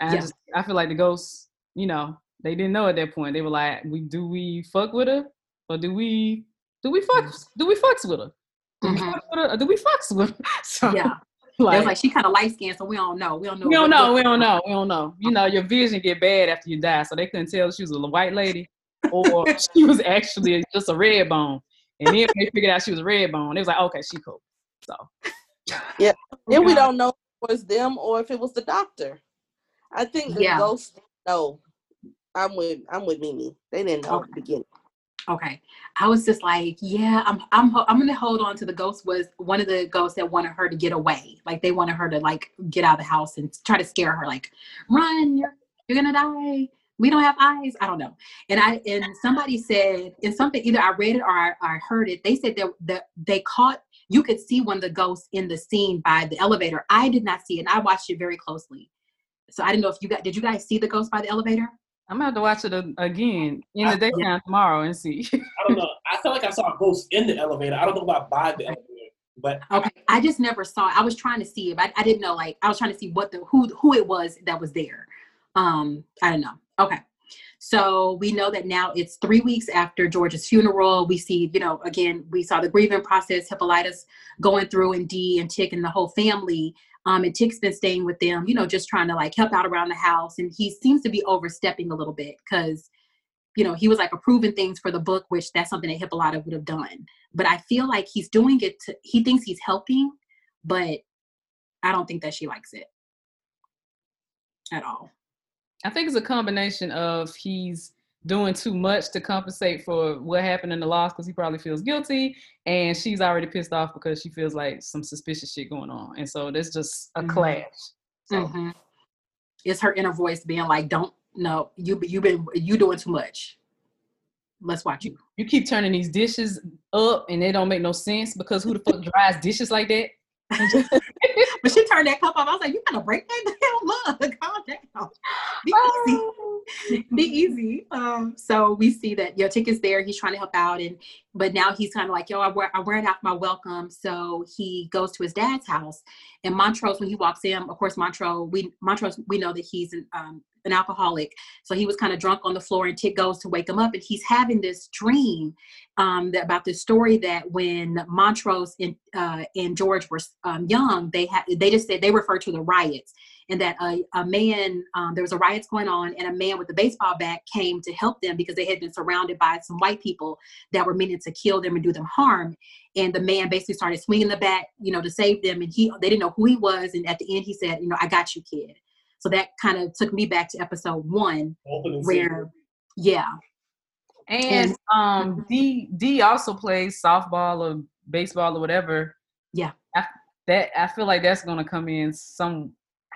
And yeah. I just I feel like the ghosts, you know, they didn't know at that point. They were like, we do we fuck with her or do we do we fuck do we fucks with her? Do, mm-hmm. we fuck with her do we fucks with her? So yeah. Like, like she kind of light skinned, so we don't know. We don't know. We don't know. We don't know. We don't know. You know, your vision get bad after you die, so they couldn't tell she was a white lady or she was actually just a red bone. And then they figured out she was a red bone. It was like, okay, she cool. So yeah, then we don't know if it was them or if it was the doctor. I think the yeah. ghost. No, I'm with I'm with Mimi. They didn't know okay. at the beginning. Okay. I was just like, yeah, I'm I'm I'm gonna hold on to the ghost was one of the ghosts that wanted her to get away. Like they wanted her to like get out of the house and try to scare her, like, run, you're you're gonna die. We don't have eyes. I don't know. And I and somebody said in something either I read it or I, I heard it. They said that that they caught you could see one of the ghosts in the scene by the elevator. I did not see it, and I watched it very closely. So I didn't know if you got did you guys see the ghost by the elevator? I'm gonna have to watch it again in the daytime tomorrow and see. I don't know. I felt like I saw a ghost in the elevator. I don't know about by the elevator, but okay. I just never saw. It. I was trying to see it. I, I didn't know. Like I was trying to see what the who who it was that was there. Um, I don't know. Okay. So we know that now it's three weeks after George's funeral. We see, you know, again, we saw the grieving process, Hippolyta's going through and Dee and Tick and the whole family Um, and Tick's been staying with them, you know, just trying to like help out around the house. And he seems to be overstepping a little bit because, you know, he was like approving things for the book, which that's something that Hippolyta would have done. But I feel like he's doing it to, he thinks he's helping, but I don't think that she likes it at all. I think it's a combination of he's doing too much to compensate for what happened in the loss because he probably feels guilty and she's already pissed off because she feels like some suspicious shit going on and so there's just a mm-hmm. clash so. mm-hmm. it's her inner voice being like don't no you you been you doing too much let's watch you you keep turning these dishes up and they don't make no sense because who the fuck dries dishes like that but she turned that cup off. I was like, you gotta break that down, look, calm down. Be easy. Oh. Be easy. Um, so we see that your ticket's there. He's trying to help out, and but now he's kind of like, yo, I wear I wearing out my welcome. So he goes to his dad's house, and Montrose when he walks in, of course, Montrose we Montrose we know that he's an um, an alcoholic. So he was kind of drunk on the floor, and Tick goes to wake him up, and he's having this dream um, that, about this story that when Montrose and, uh, and George were um, young, they had they just said they referred to the riots, and that a, a man um, there was a riots going on, and a man with a baseball bat came to help them because they had been surrounded by some white people that were meaning to kill them and do them harm. And the man basically started swinging the bat, you know, to save them. And he they didn't know who he was, and at the end he said, you know, I got you, kid. So that kind of took me back to episode one, where, yeah. And, and um. Dee Dee also plays softball or baseball or whatever. Yeah. I, that I feel like that's gonna come in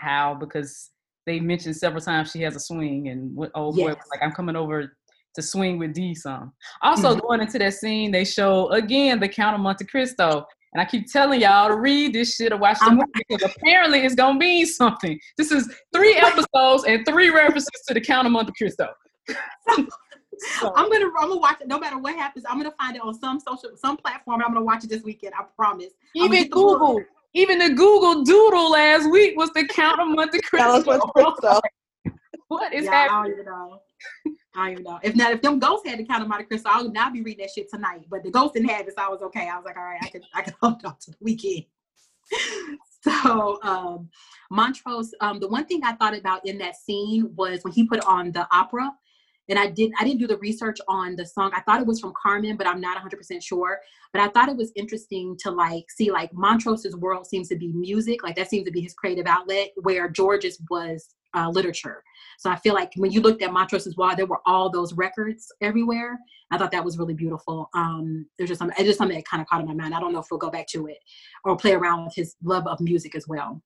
somehow because they mentioned several times she has a swing and what oh yes. boy like I'm coming over to swing with Dee some. Also mm-hmm. going into that scene, they show again the Count of Monte Cristo. And I keep telling y'all to read this shit or watch the movie because apparently it's gonna mean something. This is three episodes and three references to the Count of Monte Cristo. so. I'm gonna I'm gonna watch it no matter what happens. I'm gonna find it on some social some platform. I'm gonna watch it this weekend. I promise. Even Google, even the Google Doodle last week was the Count of Monte Cristo. what is yeah, happening? I don't even know. I don't even know. If not, if them ghosts had the count of Monte Cristo, I would not be reading that shit tonight. But the ghost didn't have it, so I was okay. I was like, all right, I can I can hold on to the weekend. so um Montrose, um, the one thing I thought about in that scene was when he put on the opera, and I didn't I didn't do the research on the song. I thought it was from Carmen, but I'm not 100% sure. But I thought it was interesting to like see like Montrose's world seems to be music, like that seems to be his creative outlet, where George's was uh, literature. So I feel like when you looked at Montrose's wall, there were all those records everywhere. I thought that was really beautiful. Um, there's just something, it's just something that kind of caught in my mind. I don't know if we'll go back to it or play around with his love of music as well.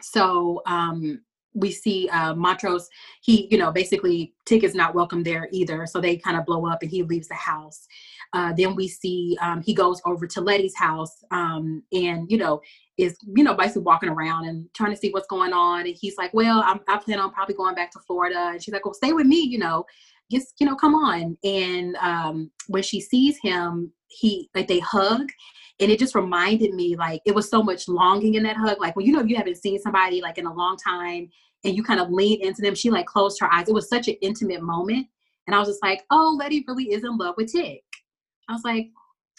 So um, we see uh, Montrose, he, you know, basically Tick is not welcome there either. So they kind of blow up and he leaves the house. Uh, then we see um, he goes over to Letty's house um, and, you know, is, you know, basically walking around and trying to see what's going on. And he's like, well, I'm, I plan on probably going back to Florida. And she's like, well, stay with me, you know, just, you know, come on. And um, when she sees him, he, like they hug and it just reminded me like it was so much longing in that hug. Like when you know you haven't seen somebody like in a long time and you kind of lean into them she like closed her eyes. It was such an intimate moment and i was just like oh letty really is in love with tick. I was like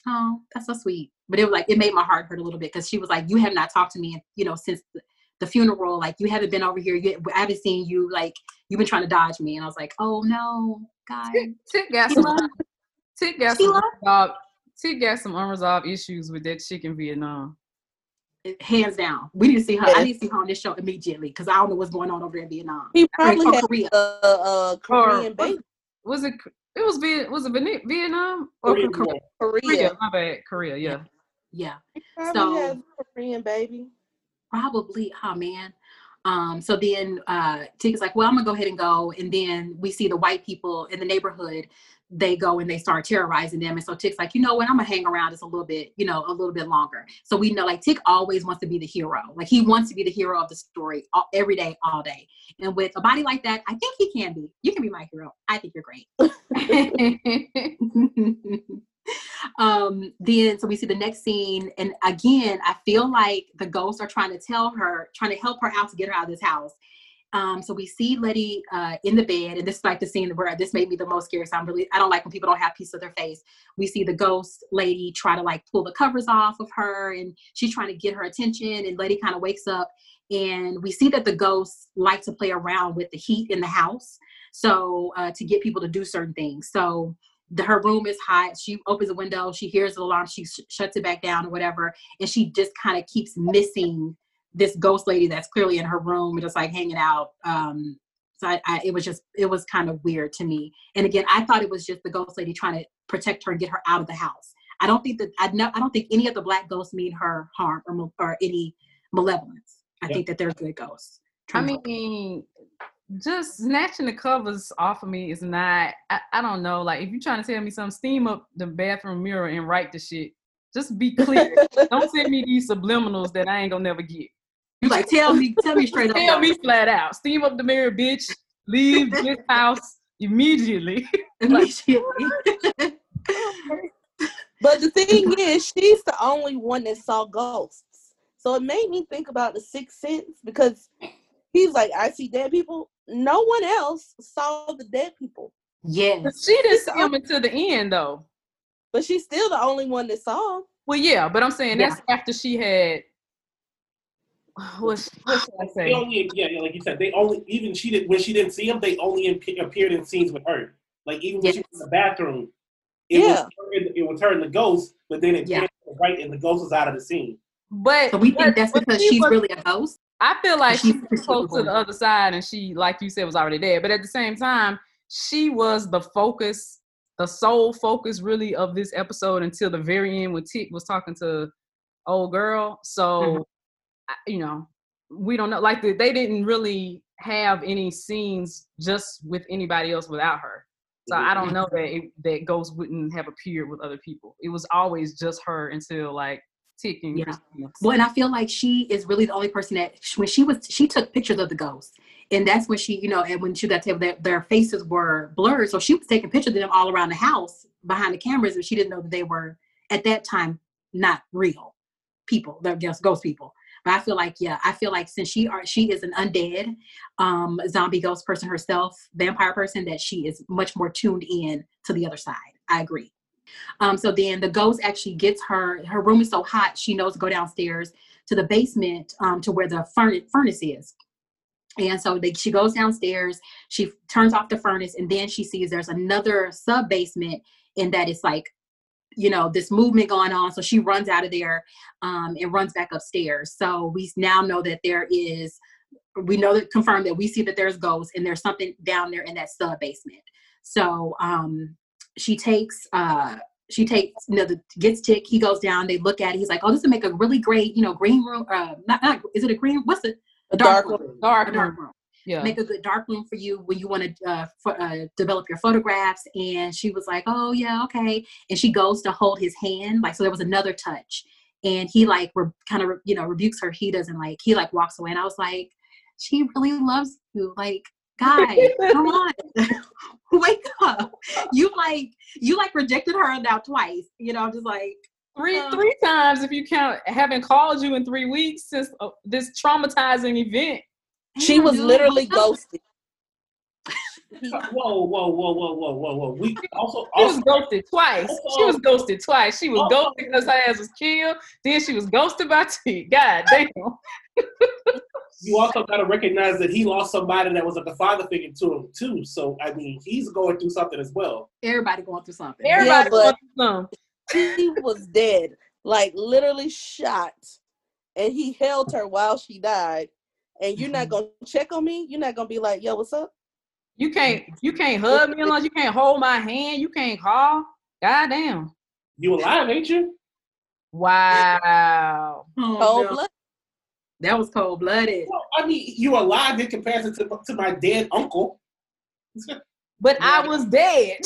oh that's so sweet. But it was like it made my heart hurt a little bit because she was like, "You have not talked to me, you know, since the, the funeral. Like you haven't been over here. You, I haven't seen you. Like you've been trying to dodge me." And I was like, "Oh no, God." Tick got some. Tick got some unresolved. Tick got some unresolved issues with that chick in Vietnam. Hands down, we need to see her. I need to see her on this show immediately because I don't know what's going on over in Vietnam. He probably had Korea. a, a Korean or, baby. Was it? It was was it Vietnam or Korea? Korea? Korea. My bad. Korea. Yeah. Yeah. so Korean baby. Probably, oh man. Um, so then uh Tick is like, well, I'm gonna go ahead and go. And then we see the white people in the neighborhood, they go and they start terrorizing them. And so Tick's like, you know what, I'm gonna hang around just a little bit, you know, a little bit longer. So we know like Tick always wants to be the hero. Like he wants to be the hero of the story all, every day, all day. And with a body like that, I think he can be. You can be my hero. I think you're great. um then so we see the next scene and again i feel like the ghosts are trying to tell her trying to help her out to get her out of this house Um, so we see Letty uh, in the bed, and this is like the scene where this made me the most scared. So I'm really, I don't like when people don't have pieces of their face. We see the ghost lady try to like pull the covers off of her, and she's trying to get her attention. And Letty kind of wakes up, and we see that the ghosts like to play around with the heat in the house, so uh, to get people to do certain things. So the, her room is hot. She opens the window, she hears the alarm, she sh- shuts it back down or whatever, and she just kind of keeps missing this ghost lady that's clearly in her room, just like hanging out. Um, so I, I, it was just, it was kind of weird to me. And again, I thought it was just the ghost lady trying to protect her and get her out of the house. I don't think that I know. I don't think any of the black ghosts mean her harm or, or any malevolence. I think that they're good ghosts. I mean, just snatching the covers off of me is not. I, I don't know. Like if you're trying to tell me something, steam up the bathroom mirror and write the shit. Just be clear. don't send me these subliminals that I ain't gonna never get. You like tell me, tell me straight up. Tell me flat out. Steam up the mirror, bitch. Leave this house immediately. Immediately. but the thing is, she's the only one that saw ghosts. So it made me think about the sixth sense because he's like, I see dead people. No one else saw the dead people. Yes. But she didn't see them until the end though. But she's still the only one that saw. Well, yeah, but I'm saying that's after she had what, what should I say? They only, yeah, yeah, like you said, they only even she did when she didn't see him. They only imp- appeared in scenes with her. Like even when she was in the bathroom, it Yeah. was her and, it was her and the ghost, but then it Yeah. panned right and the ghost was out of the scene. But So we but- think that's because she she's was- really a ghost. I feel like She's she was close to the other side, and she, like you said, was already there. But at the same time, she was the focus, the sole focus, really, of this episode until the very end when Tick was talking to old girl. So, Mhm. I- you know, we don't know. Like the, they didn't really have any scenes just with anybody else without her. So I don't know that it, that Ghost wouldn't have appeared with other people. It was always just her until like And Yeah. Well, and I feel like she is really the only person that when she was she took pictures of the ghosts, and that's when she, you know, and when she got to their, their faces were blurred, so she was taking pictures of them all around the house behind the cameras, and she didn't know that they were at that time not real people. They're just ghost people. But I feel like, yeah, I feel like since she are she is an undead, um, zombie ghost person herself, vampire person, that she is much more tuned in to the other side. I agree. Um, so then the ghost actually gets her. Her room is so hot, she knows to go downstairs to the basement um, to where the furnace, furnace is. And so they, she goes downstairs. She turns off the furnace, and then she sees there's another sub basement, and that it's like, you know, this movement going on. So she runs out of there um, and runs back upstairs. So we now know that there is. We know that confirmed that we see that there's ghosts, and there's something down there in that sub basement. So um, she takes uh she takes you know the gets tick he goes down they look at it he's like oh this would make a really great you know green room uh not, not is it a green what's it A dark room. room. Dark a dark room. room Yeah. make a good dark room for you when you want to uh, pho- uh develop your photographs and she was like oh yeah okay and she goes to hold his hand like so there was another touch and he like re- kind of you know rebukes her he doesn't like he like walks away and i was like she really loves you like guy come on wake up you like you like rejected her now twice you know just like Three Uh, three times if you count having called you in three weeks since uh, this traumatizing event. She was dude, literally ghosted. Whoa, whoa, whoa, whoa, whoa, whoa, whoa. We also, She was ghosted twice. She was ghosted twice. She was Also- ghosted because her ass was killed. Then she was ghosted by T. God damn. you also got to recognize that he lost somebody that was like a father figure to him too. So I mean, he's going through something as well. everybody going through something Everybody but- through something. She was dead, like literally shot, and he held her while she died. And you're not gonna check on me. You're not gonna be like, "Yo, what's up?" You can't you can't hug me unless you can't hold my hand. You can't call. God damn. You alive, ain't you? Wow. Oh, Cold no. blood. That was cold-blooded Well, I mean, you alive in comparison to, to my dead uncle. But I was dead.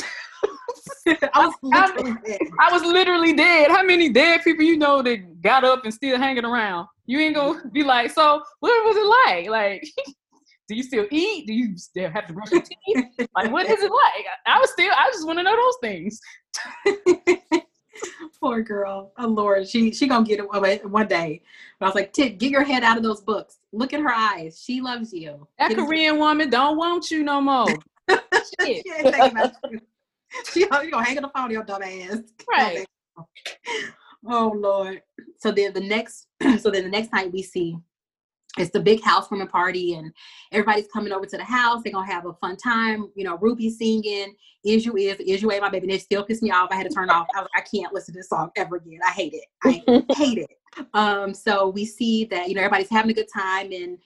I was I'm- literally dead. I was literally dead. How many dead people you know that got up and still hanging around? You ain't gonna mm-hmm. be like, so what was it like? Like, do you still eat? Do you still have to brush your teeth? Like, what is it like? I, I was still, I just want to know those things. Poor girl. Oh Lord, she she gonna get it one day. But I was like, Tick, get your head out of those books. Look at her eyes. She loves you. That Get Korean woman don't want you no more. Shit. she ain't thinking about you. She, oh, you gonna hang on the phone, your dumb ass. Right. Oh Lord. So then the next so then the next night we see it's the big house housewarming party and everybody's coming over to the house. They're gonna have a fun time. You know, Ruby singing Is You Is, Is You A My Baby. And it still pissed me off. I had to turn off. I was I can't listen to this song ever again. I hate it. I hate it. Um, so we see that, you know, everybody's having a good time and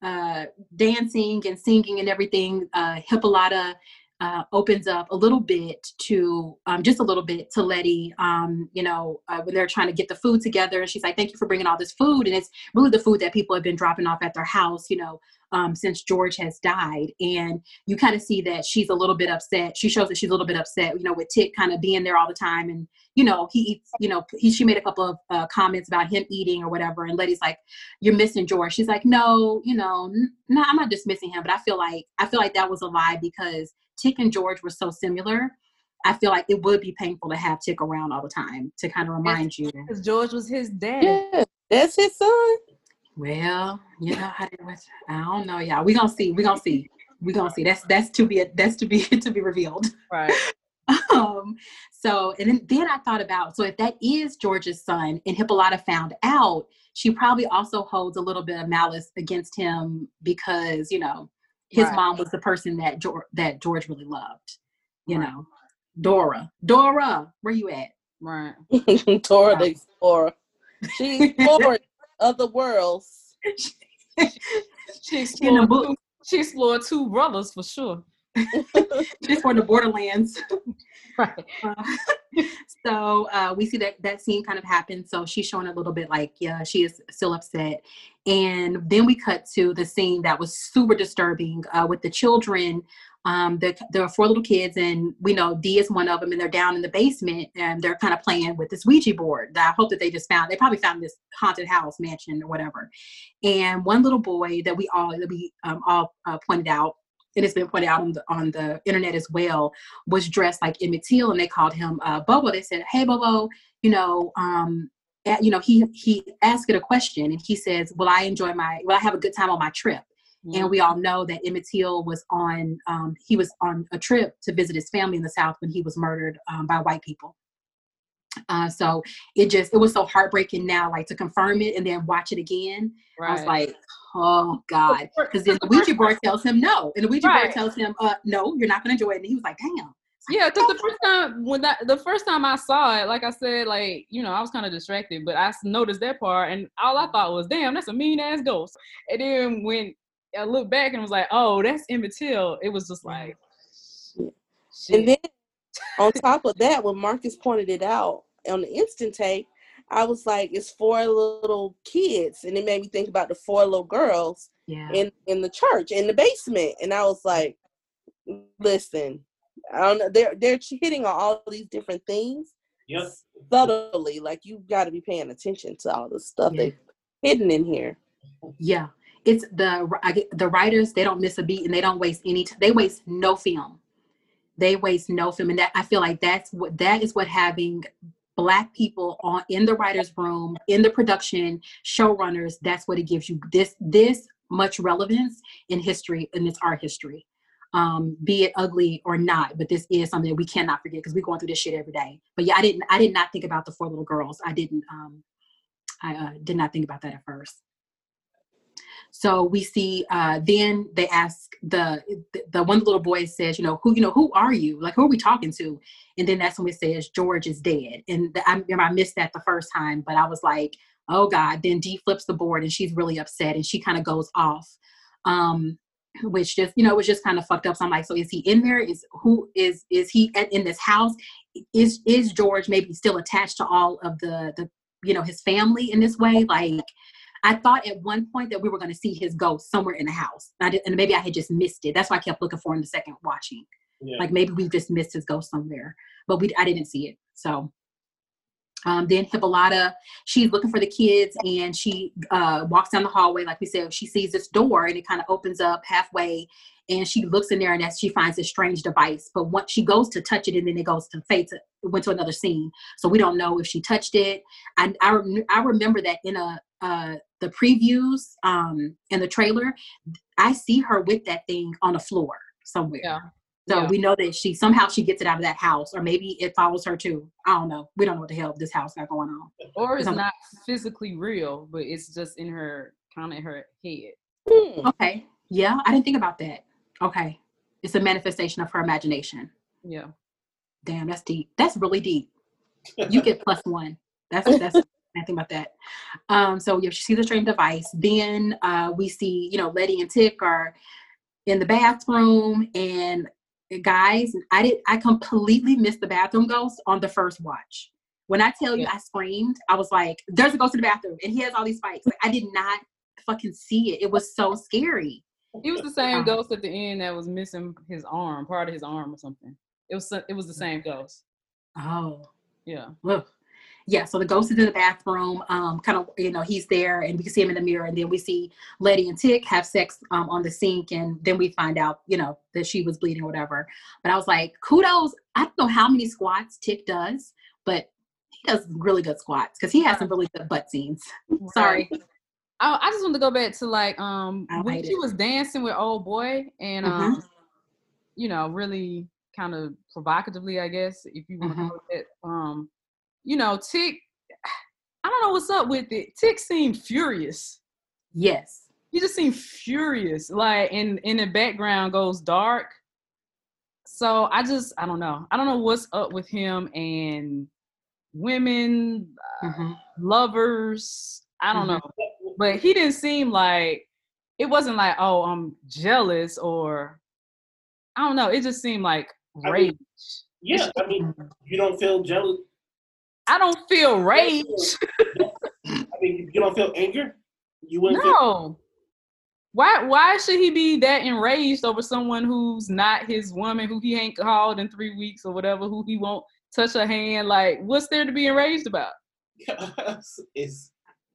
uh dancing and singing and everything. Uh Hippolyta uh, opens up a little bit to um, just a little bit to Letty, um, you know, uh, when they're trying to get the food together. And she's like, Thank you for bringing all this food. And it's really the food that people have been dropping off at their house, you know, um, since George has died. And you kind of see that she's a little bit upset. She shows that she's a little bit upset, you know, with Tick kind of being there all the time. And, you know, he eats, you know, he, she made a couple of uh, comments about him eating or whatever. And Letty's like, You're missing George. She's like, No, you know, no, I'm not dismissing him. But I feel like, I feel like that was a lie because Tick and George were so similar. I feel like it would be painful to have Tick around all the time to kind of remind you. Because George was his dad. Yeah, that's his son. Well, you know how it was. I don't know, y'all. We gonna see. We gonna see. We gonna see. That's that's to be that's to be to be revealed. Right. Um. So and then then I thought about so if that is George's son and Hippolyta found out, she probably also holds a little bit of malice against him because you know his Right. mom was the person that George that George really loved. You Right. know, Dora. Dora, where you at? Right. Dora the Explorer. She explored other worlds. She In the explored book. two, she explored two brothers for sure. Just for the borderlands. Right. Uh, so uh, we see that that scene kind of happens. So she's showing a little bit like, yeah, she is still upset. And then we cut to the scene that was super disturbing uh, with the children. Um, there, there are four little kids, and we know Dee is one of them, and they're down in the basement and they're kind of playing with this Ouija board. That I hope that they just found. They probably found this haunted house mansion or whatever. And one little boy that we all that we um, all uh, pointed out, and it's been pointed out on the on the internet as well, was dressed like Emmett Till, and they called him uh, Bobo. They said, "Hey, Bobo, you know, um, you know, he he asked it a question, and he says, "Will I enjoy my? Will I have a good time on my trip?" And we all know that Emmett Till was on um, he was on a trip to visit his family in the South when he was murdered um, by white people. Uh, so it just it was so heartbreaking now, like to confirm it and then watch it again. I was like, oh God. Because then the Ouija board tells him no. And the Ouija Right. board tells him, uh, no, you're not gonna enjoy it. And he was like, damn. Yeah, because the first time when that the first time I saw it, like I said, like you know, I was kind of distracted, but I noticed that part, and all I thought was, "Damn, that's a mean ass ghost." And then when I looked back and was like, "Oh, that's Emmett Till," it was just like, And then on top of that, when Marcus pointed it out on the instant take, I was like, it's four little kids. And it made me think about the four little girls Yeah. in, in the church, in the basement. And I was like, listen, I don't know. They're, they're hitting on all these different things Yep. subtly. Like, you got to be paying attention to all the stuff Yeah. they hidden in here. Yeah. It's the I get, the writers, they don't miss a beat and they don't waste any t- they waste no film. They waste no film. And that I feel like that's what that is what having black people on in the writers room in the production showrunners that's what it gives you. This this much relevance in history and it's our history. Um be it ugly or not but this is something that we cannot forget because we're going through this shit every day. But yeah i didn't i did not think about the four little girls. I didn't um i uh, did not think about that at first so we see uh then they ask the the one little boy says you know who you know who are you? Like who are we talking to? And then that's when it says george is dead. And the, i i missed that the first time but i was like oh god. Then Dee flips the board and she's really upset and she kind of goes off um which just you know it was just kind of fucked up. So i'm like so is he in there? Is who is is he at, in this house? Is is george maybe still attached to all of the the you know his family in this way? Like I thought at one point that we were going to see his ghost somewhere in the house. I did, and maybe I had just missed it. That's why I kept looking for him the second watching. Yeah. Like maybe we just missed his ghost somewhere, but we I didn't see it. So um, then Hippolyta, she's looking for the kids and she uh, walks down the hallway. Like we said, she sees this door and it kind of opens up halfway. and she looks in there and as she finds this strange device but once she goes to touch it and then it goes to fade it went to another scene so we don't know if she touched it and i, I remember that in a uh the previews um in the trailer i see her with that thing on the floor somewhere Yeah. so Yeah. we know that she somehow she gets it out of that house or maybe it follows her too i don't know we don't know what the hell this house got going on Or it's Some- not physically real, but it's just in her kind of her head. Hmm. okay yeah i didn't think about that okay it's a manifestation of her imagination Yeah. Damn, that's deep. That's really deep. You get plus one. That's that's I think about that. Um, so yeah, she sees the strange device. Then uh, we see, you know, Letty and Tick are in the bathroom, and guys, I did I completely missed the bathroom ghost on the first watch. When I tell you Yeah. I screamed, I was like, "There's a ghost in the bathroom," and he has all these spikes. Like, I did not fucking see it. It was so scary. He was the same Uh-huh. ghost at the end that was missing his arm, part of his arm or something. It was it was the same ghost. Oh. Yeah. Ugh. Yeah, so the ghost is in the bathroom. Um, kind of, you know, he's there, and we can see him in the mirror, and then we see Letty and Tick have sex um, on the sink, and then we find out, you know, that she was bleeding or whatever. But I was like, kudos. I don't know how many squats Tick does, but he does really good squats because he has some really good butt scenes. Sorry. I, I just want to go back to like um when she it. was dancing with old boy and um you know really kind of provocatively I guess if you want to Mhm. call it that. um you know Tick I don't know what's up with it. Tick seemed furious. Yes. he just seemed furious. Like and in the background goes dark. So I just I don't know. I don't know what's up with him and women Mhm. lovers. I don't Mhm. know. But he didn't seem like it wasn't like oh i'm jealous or i don't know. It just seemed like I rage. mean, yeah, I mean, you don't feel jealous. I don't feel rage I mean, you don't feel anger. You wouldn't feel. no why why should he be that enraged over someone who's not his woman who he ain't called in three weeks or whatever who he won't touch her hand like what's there to be enraged about it's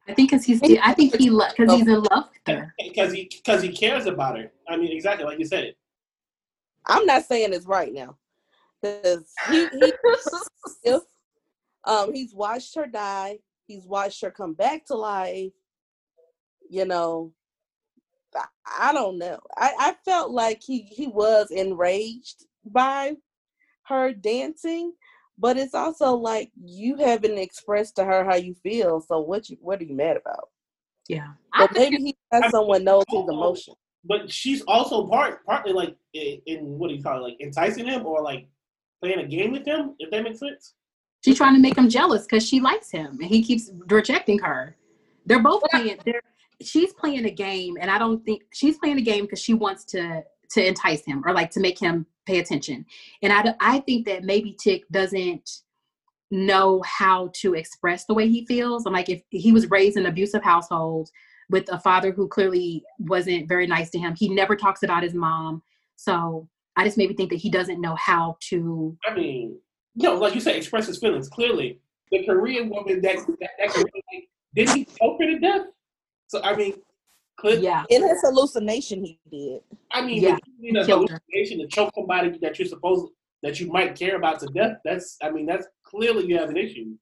I think because he's, I think he, because he's in love with her. because he because he cares about her. I mean, exactly like you said. I'm not saying it's right now. Because he, he if, um he's watched her die, he's watched her come back to life. You know, I, I don't know. I, I felt like he he was enraged by her dancing, but it's also like you haven't expressed to her how you feel. So what you what are you mad about? Yeah. But think maybe he has someone knows his emotion. But she's also part partly like in, in what do you call it, like enticing him or like playing a game with him. If that makes sense. She's trying to make him jealous because she likes him and he keeps rejecting her. They're both playing. They're she's playing a game, and I don't think she's playing a game because she wants to to entice him or like to make him pay attention. And I I think that maybe Tick doesn't know how to express the way he feels. I'm like if he was raised in an abusive household with a father who clearly wasn't very nice to him, he never talks about his mom. So I just maybe think that he doesn't know how to I mean, no, like you said, express his feelings clearly. The Korean woman that that, that Korean, like, did he choke her to death? So I mean, clear, yeah In his hallucination, he did. I mean, Yeah, yeah, you know, killed her. hallucination to choke somebody that you're supposed that you might care about to death. That's, I mean, that's clearly you have an issue.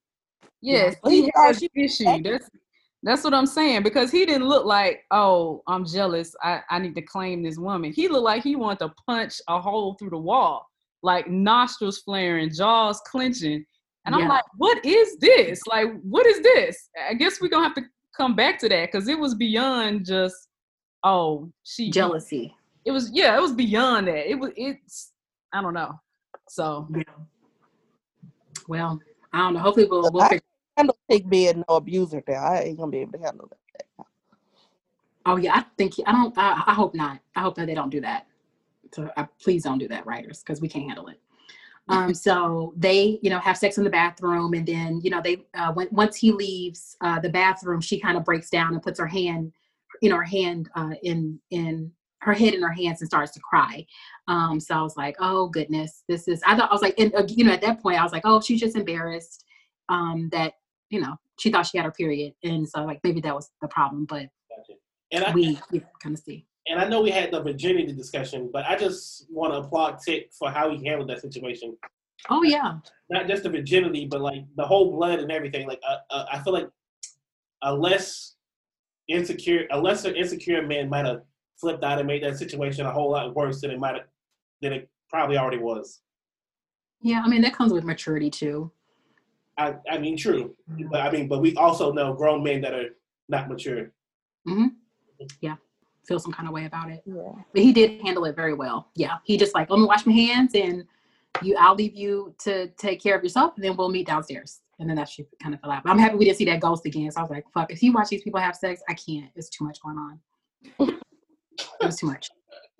Yes, he he has an issue. That's that's what I'm saying because he didn't look like, oh, I'm jealous. I, I need to claim this woman. He looked like he wanted to punch a hole through the wall, like nostrils flaring, jaws clenching. And I'm like, what is this? Like, what is this? I guess we're gonna have to come back to that because it was beyond just, oh, she jealousy. It was yeah, it was beyond that. It was it's I don't know. So Yeah. Well, I don't know. Hopefully, we'll, we'll figure. Handle Tick being no abuser there. I ain't gonna be able to handle that. Oh yeah, I think I don't. I, I hope not. I hope that they don't do that. So uh, please don't do that, writers, because we can't handle it. Um, so they, you know, have sex in the bathroom, and then you know they uh, when once he leaves uh, the bathroom, she kind of breaks down and puts her hand, you know, her hand uh, in in her head in her hands and starts to cry. Um, so I was like, oh goodness, this is. I thought I was like, and uh, you know, at that point I was like, oh, she's just embarrassed um, that you know she thought she had her period, and so like maybe that was the problem, but Gotcha. And I, we, we kind of see. And I know we had the virginity discussion, but I just want to applaud Tick for how he handled that situation. Oh yeah. Not just the virginity, but like the whole blood and everything. Like uh, uh, I feel like a less insecure, a lesser insecure man might have flipped out and made that situation a whole lot worse than it might have, than it probably already was. Yeah, I mean that comes with maturity too. I, I mean, true, but I mean, but we also know grown men that are not mature. Mm-hmm. Yeah, feel some kind of way about it. Yeah. But he did handle it very well. Yeah, he just like let me wash my hands and you. I'll leave you to take care of yourself, and then we'll meet downstairs. And then that shit kind of fell out. But I'm happy we didn't see that ghost again. So I was like, fuck, if you watch these people have sex, I can't. It's too much going on. it was too much.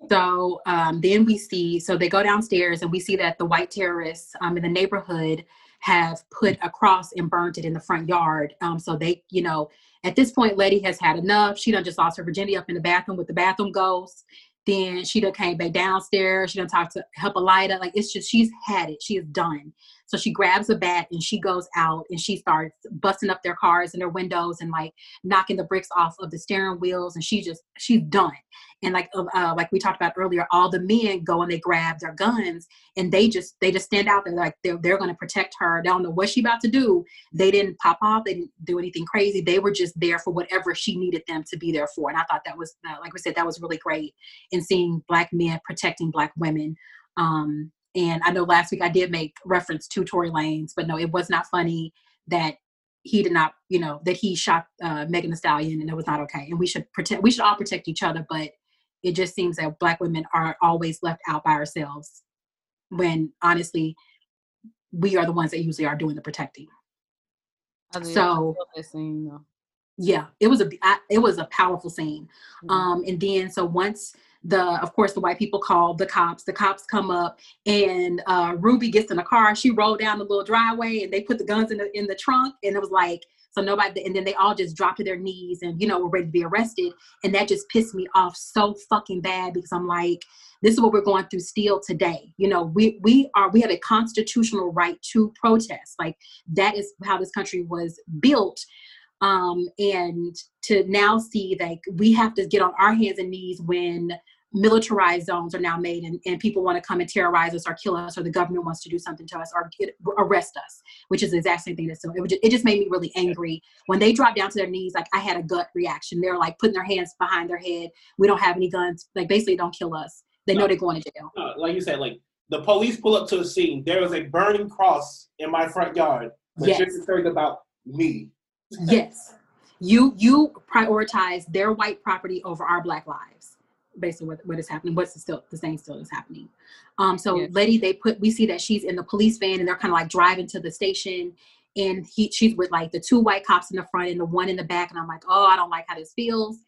So um, then we see, so they go downstairs and we see that the white terrorists um, in the neighborhood have put a cross and burnt it in the front yard. Um, so they, you know, at this point, Letty has had enough. She done just lost her virginity up in the bathroom with the bathroom ghost. Then she done came back downstairs. She done talked to help Hippolyta. Like it's just she's had it. She is done. So she grabs a bat and she goes out and she starts busting up their cars and their windows and like knocking the bricks off of the steering wheels. And she just she's done. And like uh, uh like we talked about earlier, all the men go and they grab their guns and they just they just stand out there like they're they're going to protect her. They don't know what she about to do. They didn't pop off. They didn't do anything crazy. They were just there for whatever she needed them to be there for. And I thought that was uh, like we said that was really great in seeing black men protecting black women. Um, and I know last week I did make reference to Tory Lanez, but no, it was not funny that he did not, you know, that he shot uh, Megan Thee Stallion, and it was not okay. And we should protect. We should all protect each other, but it just seems that Black women are always left out by ourselves, when honestly, we are the ones that usually are doing the protecting. So yeah, it was a I, it was a powerful scene. Mm-hmm. Um, and then so once the of course the white people called the cops the cops come up and uh, ruby gets in the car she rolled down the little driveway and they put the guns in the in the trunk and it was like so nobody and then they all just dropped to their knees and you know were ready to be arrested. And that just pissed me off so fucking bad because i'm like this is what we're going through still today. You know we we are we have a constitutional right to protest. Like that is how this country was built um, and to now see like we have to get on our hands and knees when militarized zones are now made and, and people want to come and terrorize us or kill us or the government wants to do something to us or get, arrest us which is the exact same thing that's so it, just, it just made me really angry. When they dropped down to their knees like i had a gut reaction. They're like putting their hands behind their head. We don't have any guns. Like basically don't kill us. They know they're going to jail. No, like you said like the police pull up to the scene. There was a burning cross in my front yard. But yes. you're concerned about me yes. You you prioritize their white property over our black lives basically what, what is happening what's the still the same still is happening. Um so yes. letty they put we see that she's in the police van and they're kind of like driving to the station and he she's with like the two white cops in the front and the one in the back and i'm like oh i don't like how this feels.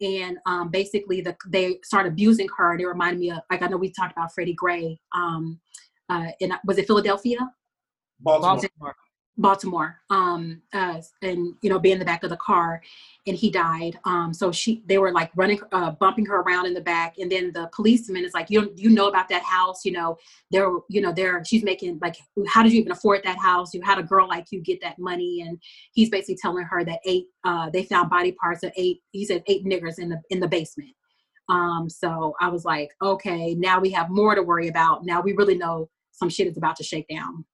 And um basically the they start abusing her and it reminded me of like i know we talked about freddie gray um uh in was it philadelphia? Baltimore. Baltimore, um, uh, and you know, be in the back of the car, and he died. Um, so she, they were like running, uh, bumping her around in the back, and then the policeman is like, "You, you know about that house? You know, there, you know, there. She's making like, how did you even afford that house? You had a girl like you get that money?" And he's basically telling her that eight, uh, they found body parts of eight. He said eight niggers in the in the basement. Um, so I was like, okay, now we have more to worry about. Now we really know some shit is about to shake down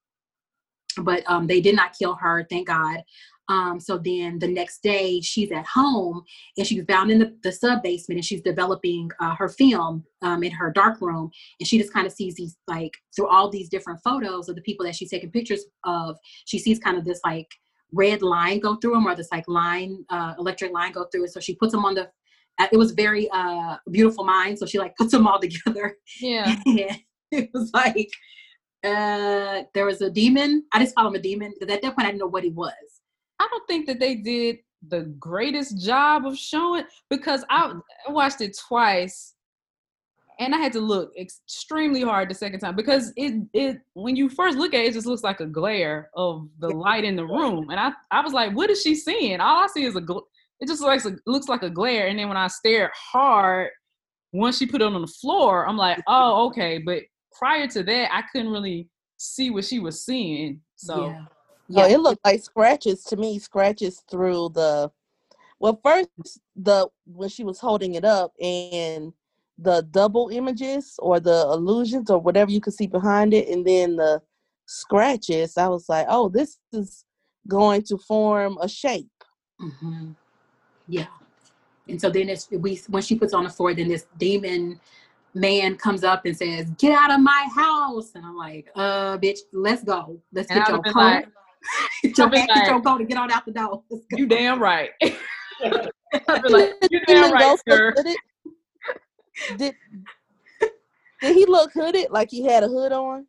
but um, they did not kill her, thank God. Um, so then the next day, she's at home and she's found in the, the sub basement and she's developing uh, her film um, in her dark room. And she just kind of sees these, like, through all these different photos of the people that she's taking pictures of, she sees kind of this, like, red line go through them or this, like, line, uh, electric line go through it. So she puts them on the, uh, it was very uh, beautiful mind. So she, like, puts them all together. Yeah. it was like, uh, there was a demon. I just call him a demon because at that point I didn't know what he was. I don't think that they did the greatest job of showing because I. I watched it twice and I had to look extremely hard the second time because it it when you first look at it, it just looks like a glare of the light in the room, and I I was like, what is she seeing? All I see is a gl- it just looks like looks like a glare, and then when I stare hard, once she put it on the floor, I'm like, oh okay, but prior to that, I couldn't really see what she was seeing. So yeah, yeah. Oh, it looked like scratches to me, scratches through the well, first the when she was holding it up and the double images or the illusions or whatever you could see behind it, and then the scratches, I was like, oh, this is going to form a shape. Mm-hmm. Yeah. And so then it's we when she puts on the floor, then this demon man comes up and says, "Get out of my house!" And I'm like, "Uh, bitch, let's go. Let's And get your would've coat, like- get your I've get your like- coat, and get on out the door." Let's go. You damn right. I'd be like, you damn the right, ghost sir. Did did he look hooded like he had a hood on?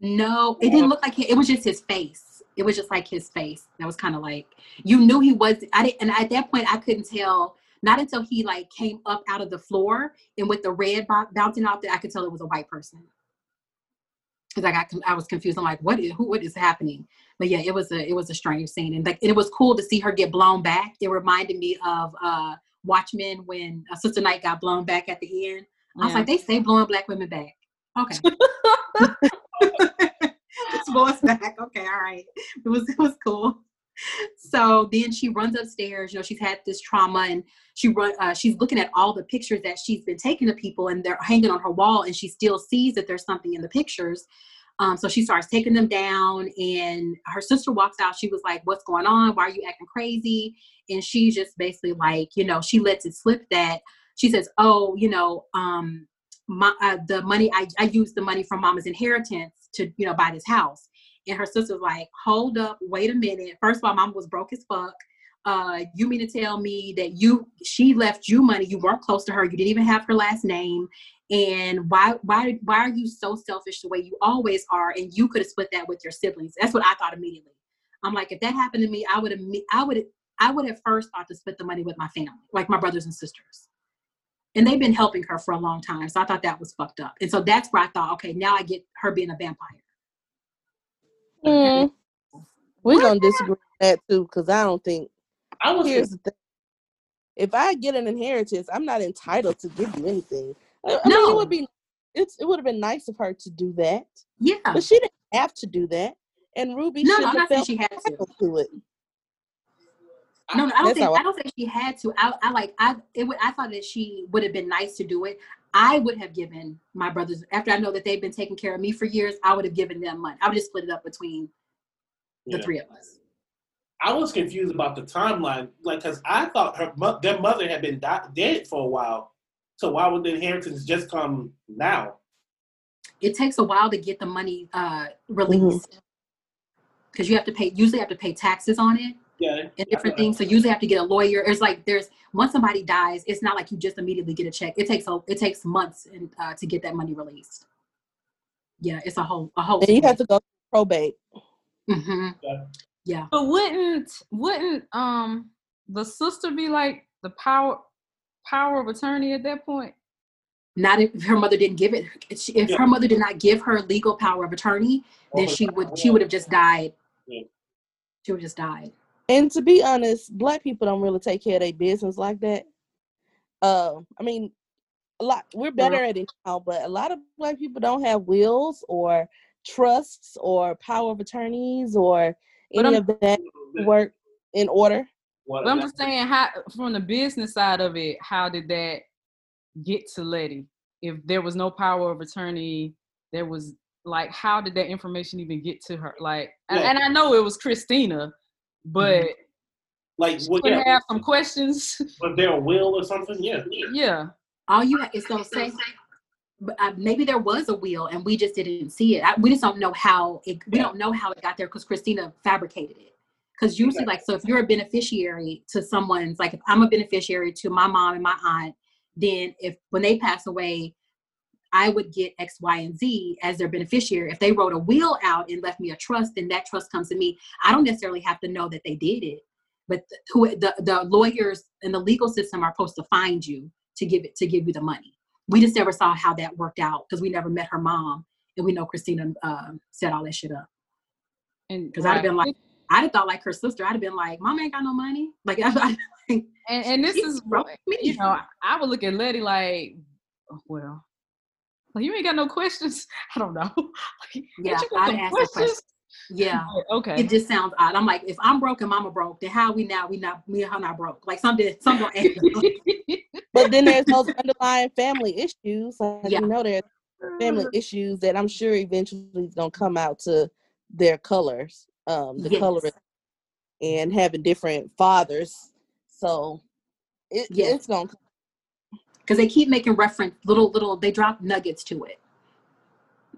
No, it didn't look like he, it was just his face. It was just like his face. That was kind of like you knew he was. I didn't, and at that point I couldn't tell. Not until he like came up out of the floor and with the red bo- bouncing off, that I could tell it was a white person. Because I got, I was confused. I'm like, what is, who, what is happening? But yeah, it was a, it was a strange scene, and like, it was cool to see her get blown back. It reminded me of uh Watchmen when uh, Sister Night got blown back at the end. I was Yeah. like, they say blowing black women back. Okay. it's voice back. Okay, all right. It was it was cool. So then she runs upstairs. You know, she's had this trauma, and she run. Uh, she's looking at all the pictures that she's been taking of people, and they're hanging on her wall, and she still sees that there's something in the pictures. Um, so she starts taking them down, and her sister walks out. She was like, "What's going on? Why are you acting crazy?" And she just basically like, you know, she lets it slip that she says, "Oh, you know, um, my uh, the money I, I used the money from mama's inheritance to you know buy this house and her sister's like hold up wait a minute. First of all mom was broke as fuck. Uh you mean to tell me that you she left you money. You weren't close to her. You didn't even have her last name. And why why why are you so selfish the way you always are? And you could have split that with your siblings. That's what i thought immediately. I'm like if that happened to me i would have i would i would have first thought to split the money with my family like my brothers and sisters. And they've been helping her for a long time. So I thought that was fucked up. And so that's where I thought, okay, now I get her being a vampire. Mm. We're gonna disagree with that too, because I don't think I was here's the thing. If I get an inheritance, I'm not entitled to give you anything. I, I mean, No. it would be it's it would have been nice of her to do that, Yeah. but she didn't have to do that. And Ruby No, should I'm have felt she had to. to it. No, no, I don't think I- I don't think she had to. I, I like I it would I thought that she would have been nice to do it. I would have given my brothers after I know that they've been taking care of me for years. I would have given them money. I would just split it up between the Yeah. three of us. I was confused about the timeline, like, cause I thought her their mother had been di- dead for a while. So why would the inheritance just come now? It takes a while to get the money uh, released because you have to pay. Usually, have to pay taxes on it. Yeah, and different things. So usually have to get a lawyer. It's like there's once somebody dies, it's not like you just immediately get a check. It takes a it takes months and uh, to get that money released. Yeah, it's a whole a whole. And you have to go through probate. hmm Yeah. Yeah. But wouldn't wouldn't um the sister be like the power power of attorney at that point? Not if her mother didn't give it. If, Yeah. her mother did not give her legal power of attorney, then she would she would have just died. Yeah. She would have just died. And to be honest, black people don't really take care of their business like that. Uh, I mean, a lot we're better at it now, but a lot of black people don't have wills or trusts or power of attorneys or any of that work in order. What- But I'm just saying how from the business side of it, how did that get to Letty? If there was no power of attorney, there was like how did that information even get to her? Like and, Yeah. and I know it was Christina, but like, she what, would yeah, have some questions. was there a will or something? Yeah. yeah. All you ha- is so say. But uh, maybe there was a will and we just didn't see it. I, we just don't know how it. We Yeah. don't know how it got there because Christina fabricated it. Because usually, like, so if you're a beneficiary to someone's, like, if I'm a beneficiary to my mom and my aunt, then if when they pass away, I would get X, Y, and Z as their beneficiary. If they wrote a will out and left me a trust, then that trust comes to me. I don't necessarily have to know that they did it, but who the, the lawyers and the legal system are supposed to find you to give it to give you the money. We just never saw how that worked out because we never met her mom, and we know Christina uh, set all that shit up. And Because I'd have been like, I'd have thought like her sister. I'd have been like, Mom ain't got no money. Like, I, I, and, and this is me. you know, I would look at Letty like, oh, well, well, you ain't got no questions. I don't know. like, Yeah, you got I'd some ask her questions. Yeah. okay. It just sounds odd. I'm like, if I'm broke and mama broke, then how we now we not we how not broke? Like something something. but then there's those underlying family issues. Like Yeah. you know, there's family issues that I'm sure eventually is gonna come out to their colors, um, the Yes. color, and having different fathers. So it, Yes. it's gonna. Because they keep making reference little little they drop nuggets to it.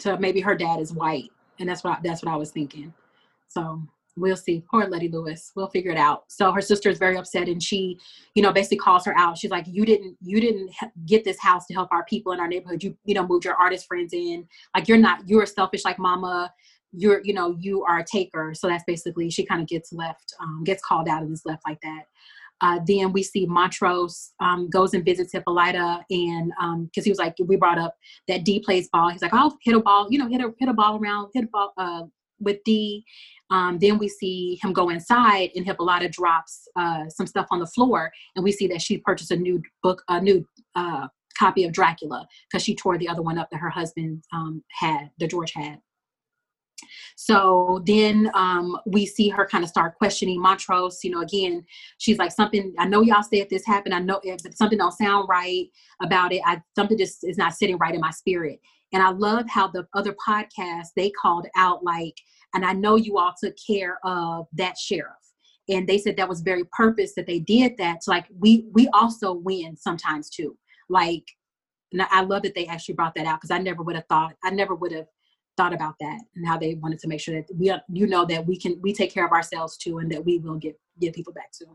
To maybe her dad is white and that's what that's what i was thinking. So we'll see. Poor letty lewis. We'll figure it out. So her sister is very upset and she you know basically calls her out. She's like you didn't you didn't get this house to help our people in our neighborhood. You you know moved your artist friends in. Like you're not you're selfish like mama. You're you know you are a taker. So that's basically she kind of gets left um, gets called out and is left like that uh, then we see Montrose um, goes and visits Hippolyta, and because he was like, we brought up that Dee plays ball. He's like, I'll hit a ball, you know, hit a hit a ball around, hit a ball uh, with Dee. Um, then we see him go inside, and Hippolyta drops uh, some stuff on the floor, and we see that she purchased a new book, a new uh, copy of Dracula, because she tore the other one up that her husband um, had, that George had. So then um, we see her kind of start questioning Montrose. You know, again, she's like, something. I know y'all said this happened. I know if something don't sound right about it. I something just is not sitting right in my spirit. And I love how the other podcasts they called out like, and I know you all took care of that sheriff. And they said that was very purpose that they did that. So like we we also win sometimes too. Like, and I love that they actually brought that out because I never would have thought. I never would have thought about that and how they wanted to make sure that we you know that we can we take care of ourselves too and that we will get get people back to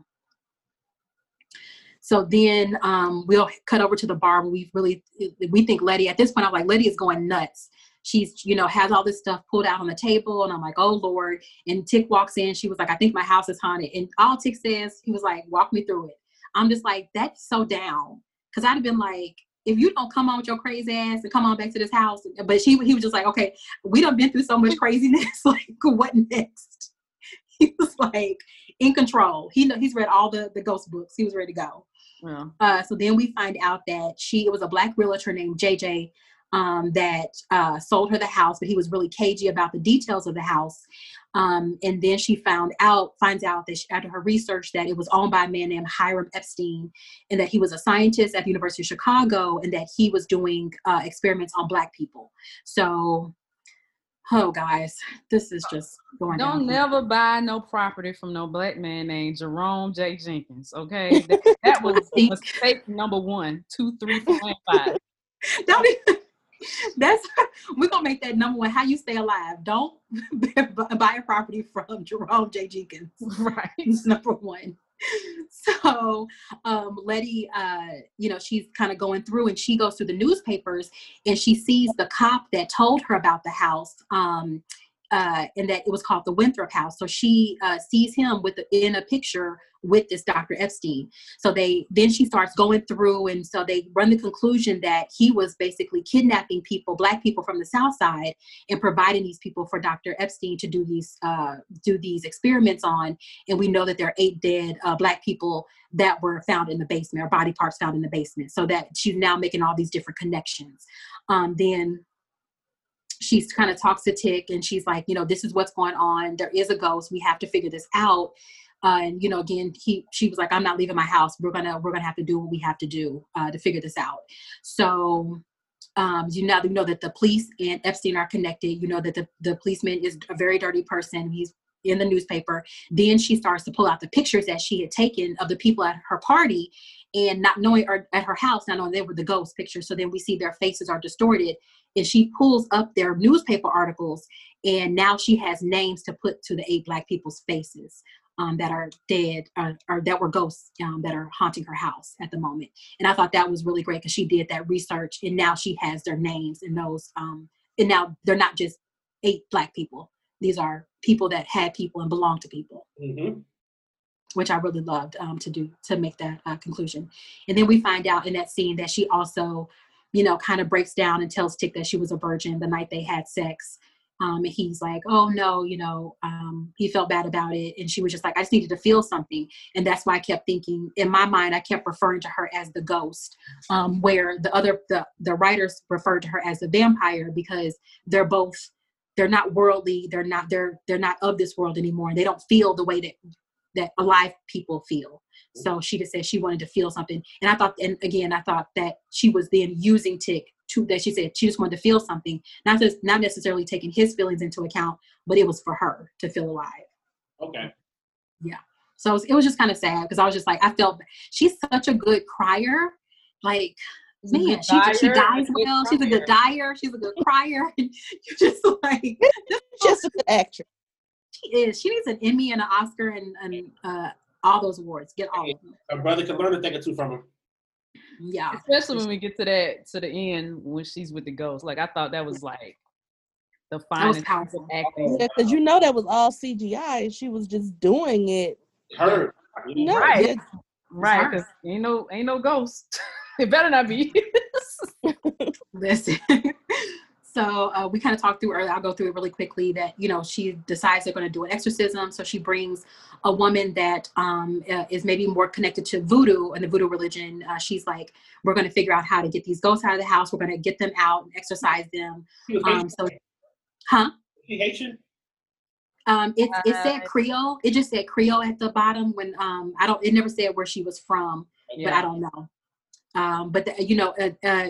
so then um, we'll cut over to the bar where we really we think letty at this point i'm like letty is going nuts. She's you know has all this stuff pulled out on the table and i'm like oh lord. And tick walks in. She was like i think my house is haunted. And all tick says he was like walk me through it. I'm just like that's so down. Because i'd have been like if you don't come on with your crazy ass and come on back to this house, but she he was just like, okay, we done been through so much craziness. like, what next? He was like in control. He know he's read all the the ghost books. He was ready to go. Yeah. Uh, so then we find out that she it was a black realtor named JJ um, that uh, sold her the house, but he was really cagey about the details of the house. Um, and then she found out, finds out that she, after her research that it was owned by a man named Hiram Epstein, and that he was a scientist at the University of Chicago, and that he was doing uh, experiments on black people. So, oh guys, this is just going Don't down. never buy no property from no black man named Jerome J. Jenkins. Okay, that, that was mistake number one, two, three, four, and five. Don't even, that's we're gonna make that number one. How you stay alive? Don't buy a property from Jerome J. Jenkins. Right. It's number one. So um, Letty, uh, you know, she's kind of going through and she goes through the newspapers and she sees the cop that told her about the house. Um, uh, and that it was called the Winthrop House. So she uh, sees him with the, in a picture with this Dr. Epstein. So they then she starts going through, and so they run the conclusion that he was basically kidnapping people, black people from the South Side, and providing these people for Dr. Epstein to do these uh, do these experiments on. And we know that there are eight dead uh, black people that were found in the basement, or body parts found in the basement. So that she's now making all these different connections. Um, then she's kind of talks to Tick and she's like, you know, this is what's going on. There is a ghost. We have to figure this out. Uh, and you know, again, he she was like, I'm not leaving my house. We're gonna we're gonna have to do what we have to do uh, to figure this out. So um, you know, you know that the police and Epstein are connected. You know that the the policeman is a very dirty person. He's in the newspaper. Then she starts to pull out the pictures that she had taken of the people at her party, and not knowing or at her house, not knowing they were the ghost pictures. So then we see their faces are distorted, and she pulls up their newspaper articles, and now she has names to put to the eight black people's faces. Um, that are dead uh, or that were ghosts um, that are haunting her house at the moment. And I thought that was really great because she did that research and now she has their names and those. Um, and now they're not just eight black people. These are people that had people and belong to people hmm which I really loved um, to do to make that uh, conclusion. And then we find out in that scene that she also, you know, kind of breaks down and tells Tick that she was a virgin the night they had sex. Um, and he's like, oh no, you know, um, he felt bad about it. And she was just like, I just needed to feel something. And that's why I kept thinking in my mind, I kept referring to her as the ghost, um, where the other, the, the writers referred to her as the vampire because they're both they're not worldly they're not they're they're not of this world anymore and they don't feel the way that that alive people feel so she just said she wanted to feel something and i thought and again i thought that she was then using tick to that she said she just wanted to feel something not just not necessarily taking his feelings into account but it was for her to feel alive Okay. Yeah. So it was, it was just kind of sad because i was just like i felt she's such a good crier like man, good she, she dies well. She's a good dyer. She's a good crier. You're just like Just a good actress. She is. She needs an Emmy and an Oscar and, and uh, all those awards. Get all of them. Her brother can learn a thing or two from her. Yeah. Especially when we get to that to the end when she's with the ghost. Like I thought that was like the finest piece of powerful. acting. Yeah, because you know that was all CGI, and she was just doing it. Her. No, Right. yeah, Right, hard. because ain't no ain't no ghost. it better not be. Listen. so uh, we kind of talked through earlier. I'll go through it really quickly. That you know she decides they're going to do an exorcism. So she brings a woman that um, uh, is maybe more connected to voodoo and the voodoo religion. Uh, she's like, we're going to figure out how to get these ghosts out of the house. We're going to get them out and exorcise them. Um, so, huh? Haitian? Um, it, it said Uh, Creole. It just said Creole at the bottom. When um, I don't, it never said where she was from, but I don't know. Um, but the, you know, uh, uh,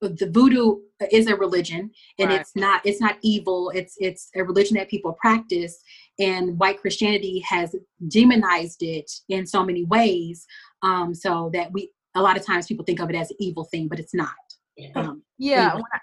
the voodoo is a religion, and Right. it's not. It's not evil. It's it's a religion that people practice, and white Christianity has demonized it in so many ways. Um, so that we a lot of times people think of it as an evil thing, but it's not. Um, Yeah. Anyway. I-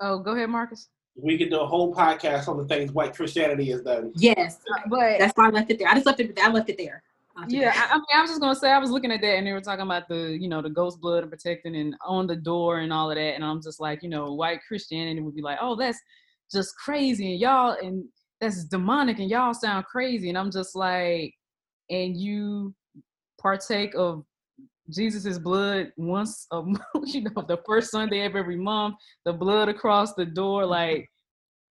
oh, go ahead, Marcus. We could do a whole podcast on the things white Christianity has done. yes, But that's why I left it there. I just left it. I left it there. Yeah, I, I mean, I was just gonna say I was looking at that and they were talking about the, you know, the ghost blood and protecting and on the door and all of that, and I'm just like, you know, white Christianity would be like, oh, that's just crazy and y'all and that's demonic and y'all sound crazy, and I'm just like, and you partake of Jesus's blood once a month, you know, the first Sunday of every month, the blood across the door, like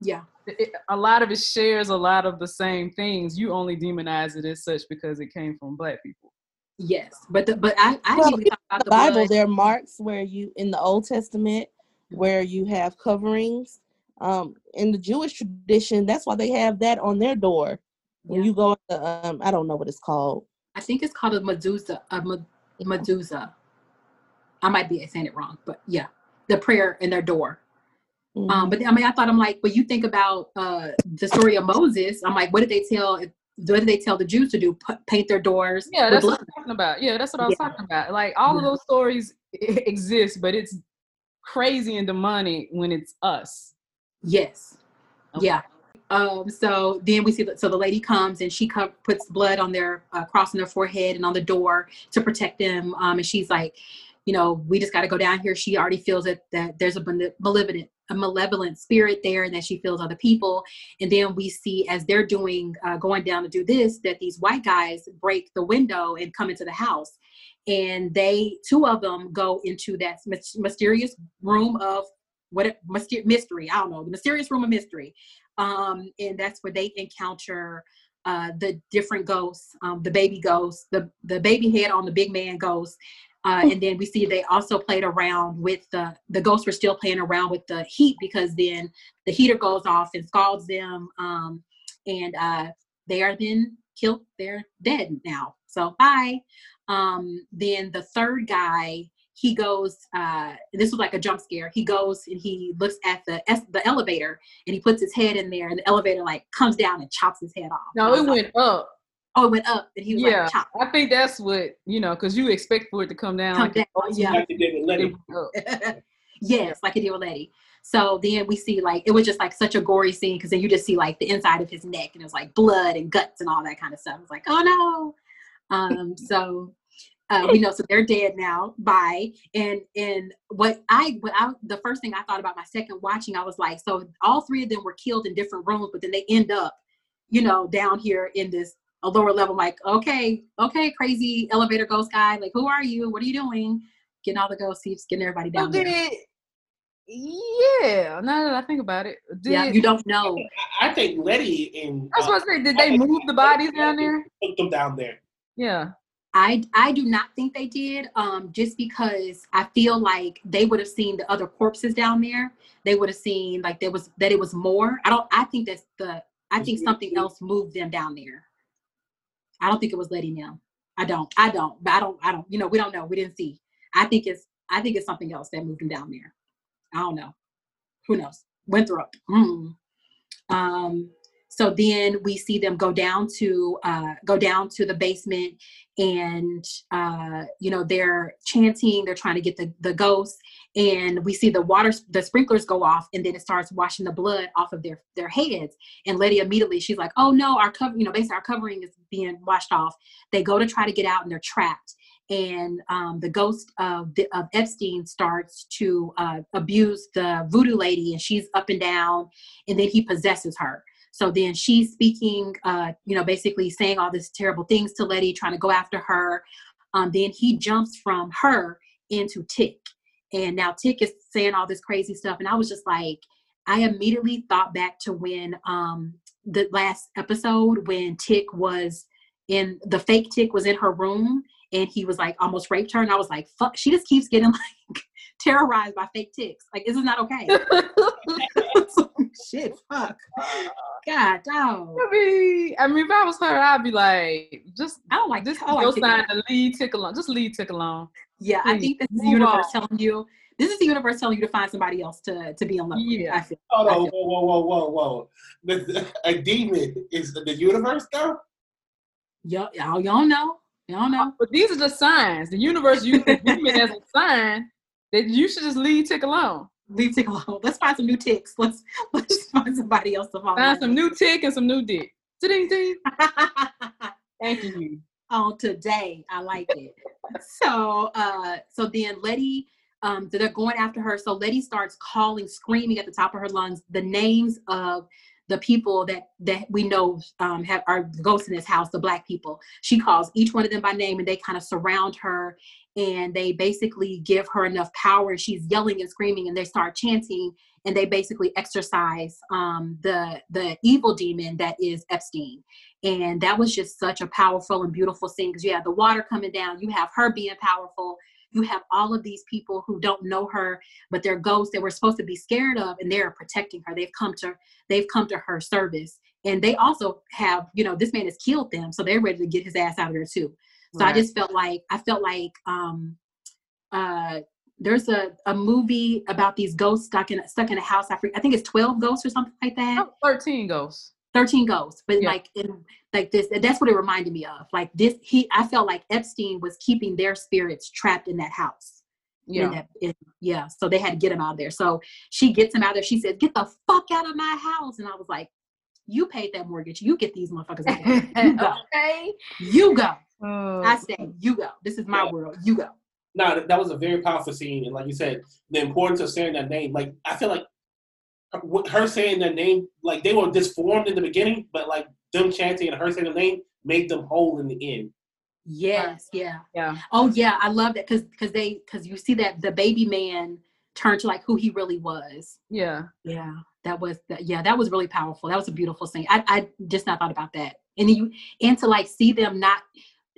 yeah. it, a lot of it shares a lot of the same things. You only demonize it as such because it came from black people. Yes, but the, but I I Well, talk about the the Bible, blood. there are marks where you in the Old Testament where you have coverings. Um, in the Jewish tradition, that's why they have that on their door. When Yeah. you go, to, um, I don't know what it's called. I think it's called a Medusa. A Me- Medusa. I might be saying it wrong, but yeah, the prayer in their door. Mhm. Um, but I mean, I thought I'm like, but you think about uh the story of Moses. I'm like, what did they tell? What did they tell the Jews to do? P- paint their doors. Yeah, that's what. I'm talking about. Yeah, that's what I was Yeah. talking about. Like all of those stories exist, but it's crazy and demonic when it's us. Yes. Okay. Yeah. Um, so then we see that so the lady comes and she co- puts blood on their uh, cross on their forehead and on the door to protect them. Um, and she's like, you know, we just got to go down here. She already feels that that there's a male- malevolent a malevolent spirit there and that she feels other people. And then we see as they're doing uh, going down to do this that these white guys break the window and come into the house. And they two of them go into that mysterious room of what mystery. I don't know the mysterious room of mystery, um, and that's where they encounter uh, the different ghosts, um, the baby ghost, the the baby head on the big man ghost, uh, and then we see they also played around with the the ghosts were still playing around with the heat because then the heater goes off and scalds them, um, and uh, they are then killed. They're dead now. So bye. Um, then the third guy he goes uh this was like a jump scare he goes and he looks at the the elevator and he puts his head in there and the elevator like comes down and chops his head off No, it like, went up. Oh it went up and he was Yeah, like chopped I think that's what you know, because you expect for it to come down. Come like down, goes yeah. Like they did with it Letty. went yes like it did with Letty. So then we see like it was just like such a gory scene because then you just see like the inside of his neck and it was like blood and guts and all that kind of stuff. It's like oh no. Um so uh, we know so they're dead now. Bye. And and what i what i the first thing i thought about my second watching i was like so all three of them were killed in different rooms but then they end up you know down here in this a lower level like okay okay crazy elevator ghost guy like who are you what are you doing getting all the ghosts he's getting everybody So down there did yeah. Now that I think about it, did yeah you don't know I think Letty and I was uh, supposed to say, did they move the bodies down there? Put them down there. Yeah. I I do not think they did. Um, just because I feel like they would have seen the other corpses down there. They would have seen like there was that it was more. I don't. I think that's the. I think something else moved them down there. I don't think it was letting them. I don't. I don't. But I don't. I don't. You know, we don't know. We didn't see. I think it's. I think it's something else that moved him down there. I don't know. Who knows? Winthrop. Mm. Um. So then we see them go down to uh, go down to the basement, and uh, you know they're chanting. They're trying to get the the ghosts, and we see the water the sprinklers go off, and then it starts washing the blood off of their their heads. And Letty immediately she's like, "Oh no, our cover, you know, basically our covering is being washed off." They go to try to get out, and they're trapped. And um, the ghost of, the, of Epstein starts to uh, abuse the voodoo lady, and she's up and down, and then he possesses her so then she's speaking, uh, you know, basically saying all these terrible things to Letty, trying to go after her. Um, then he jumps from her into Tick. And now Tick is saying all this crazy stuff. And I was just like, I immediately thought back to when um, the last episode when Tick was in the fake Tick was in her room and he was like almost raped her. And I was like, fuck, she just keeps getting like terrorized by fake ticks. Like, this is not okay. Shit, fuck. God, dog. I mean, I mean, if I was her, I'd be like, just I don't like this. I Your sign to leave tick alone. Just leave tick alone. Yeah, I think this is the universe on. telling you. This is the universe telling you to find somebody else to to be in love with. Yeah. I feel. Hold I on, feel- whoa, whoa, whoa, whoa, whoa. The, a demon is the universe, though? Y'all, y'all, y'all know. Y'all know. Oh, but these are just signs. The universe uses demon as a sign that you should just leave tick alone. Leave tick alone. Let's find some new ticks. Let's let's find somebody else to follow. Find some new tick and some new dick. Ding ding. Thank you. on today. I like it. so uh so then Letty um they're going after her. So Letty starts calling, screaming at the top of her lungs the names of the people that that we know um have are ghosts in this house, the black people. She calls each one of them by name and they kind of surround her and they basically give her enough power. She's yelling and screaming and they start chanting and they basically exorcise um the the evil demon that is Epstein and that was just such a powerful and beautiful scene because you have the water coming down you have her being powerful you have all of these people who don't know her but they're ghosts that we're supposed to be scared of and they're protecting her they've come to they've come to her service and they also have you know this man has killed them so they're ready to get his ass out of there too so i just felt like i felt like um uh there's a, a movie about these ghosts stuck in stuck in a house. I, I think it's 12 ghosts or something like that. Oh, 13 ghosts. 13 ghosts but Yeah. like in like this that's what it reminded me of like this he i felt like epstein was keeping their spirits trapped in that house. Yeah. that, in- yeah so they had to get him out of there. So she gets him out of there. She says get the fuck out of my house. And i was like you paid that mortgage. You get these motherfuckers out you go. Okay. you go. Uh, i say you go. This is my Yeah. world. You go. No, that was a very powerful scene, and like you said, the importance of saying that name. Like I feel like her- her saying that name, like they were disformed in the beginning, but like them chanting and her saying the name made them whole in the end. yes yeah yeah. oh yeah i love that because because they because you see that the baby man turned to like who he really was Yeah. Yeah, that was that. Yeah, that was really powerful. That was a beautiful scene. I I just not thought about that. And you and to like see them not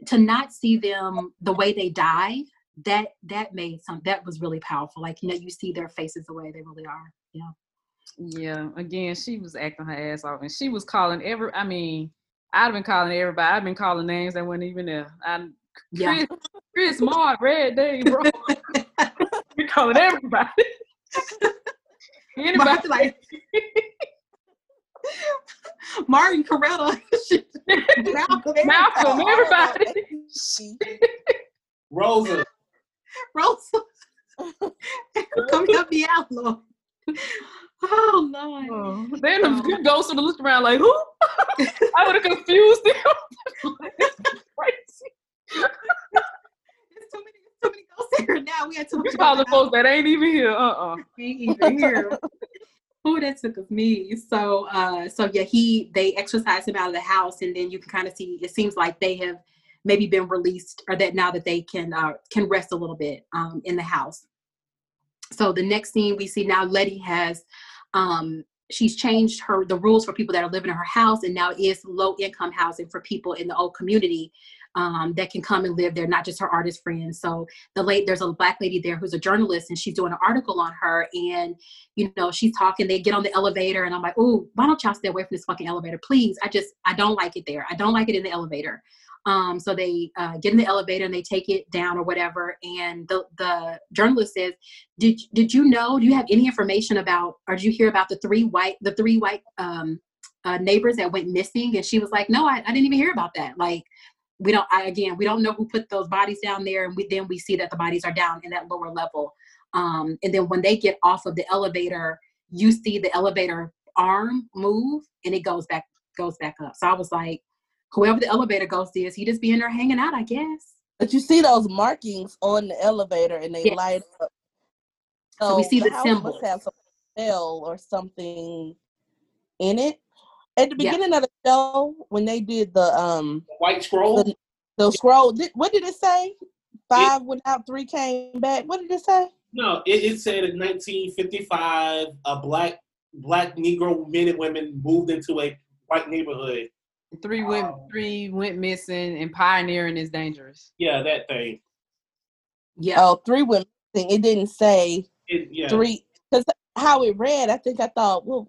to not see them the way they died. That that made some. That was really powerful. Like you know, you see their faces the way they really are. Yeah. Yeah. Again, she was acting her ass off and she was calling every, I mean, I'd have been calling everybody. I've been calling names that weren't even there. I, Yeah. Chris, Chris Mark, Red Day, bro. You're calling everybody. Anybody like Martin Coretta. Malcolm, Malcolm, everybody. Rosa, Rosa. Come help me out, Lord. Oh no! Oh, then the good ghost would have looked around like, who? I would have confused them. Crazy. There's too many, too many ghosts here now. We had too You much. going on. folks that ain't even here. Uh-uh. ain't even here. Who that took of me. So uh so yeah, he they exercised him out of the house and then you can kind of see it seems like they have maybe been released or that now that they can uh can rest a little bit um in the house. So the next scene we see now Letty has um she's changed her the rules for people that are living in her house and now is low income housing for people in the old community um, that can come and live there, not just her artist friends. So the late there's a black lady there who's a journalist, and she's doing an article on her, and you know she's talking. They get on the elevator, and I'm like, oh, why don't y'all stay away from this fucking elevator, please? I just I don't like it there. I don't like it in the elevator. Um, so they uh, get in the elevator and they take it down or whatever. And the the journalist says, "Did did you know? Do you have any information about, or did you hear about the three white the three white um, uh, neighbors that went missing?" And she was like, "No, I, I didn't even hear about that. Like, we don't. I, again, we don't know who put those bodies down there. And we, then we see that the bodies are down in that lower level. Um, and then when they get off of the elevator, you see the elevator arm move and it goes back goes back up. So I was like." Whoever the elevator ghost is, he just be in there hanging out, I guess. But you see those markings on the elevator and they yes. light up. So, so, we see the, the symbol. Must have some spell or something in it. At the beginning yeah. of the show, when they did the um white scroll, the, the scroll. Did, what did it say? Five it, went out, three came back. What did it say? No, it, it said in 1955, a black black Negro men and women moved into a white neighborhood Three went um, three went missing, and pioneering is dangerous. Yeah, that thing. Yeah. Oh, three went missing. It didn't say it, yeah. three because how it read. I think I thought, well,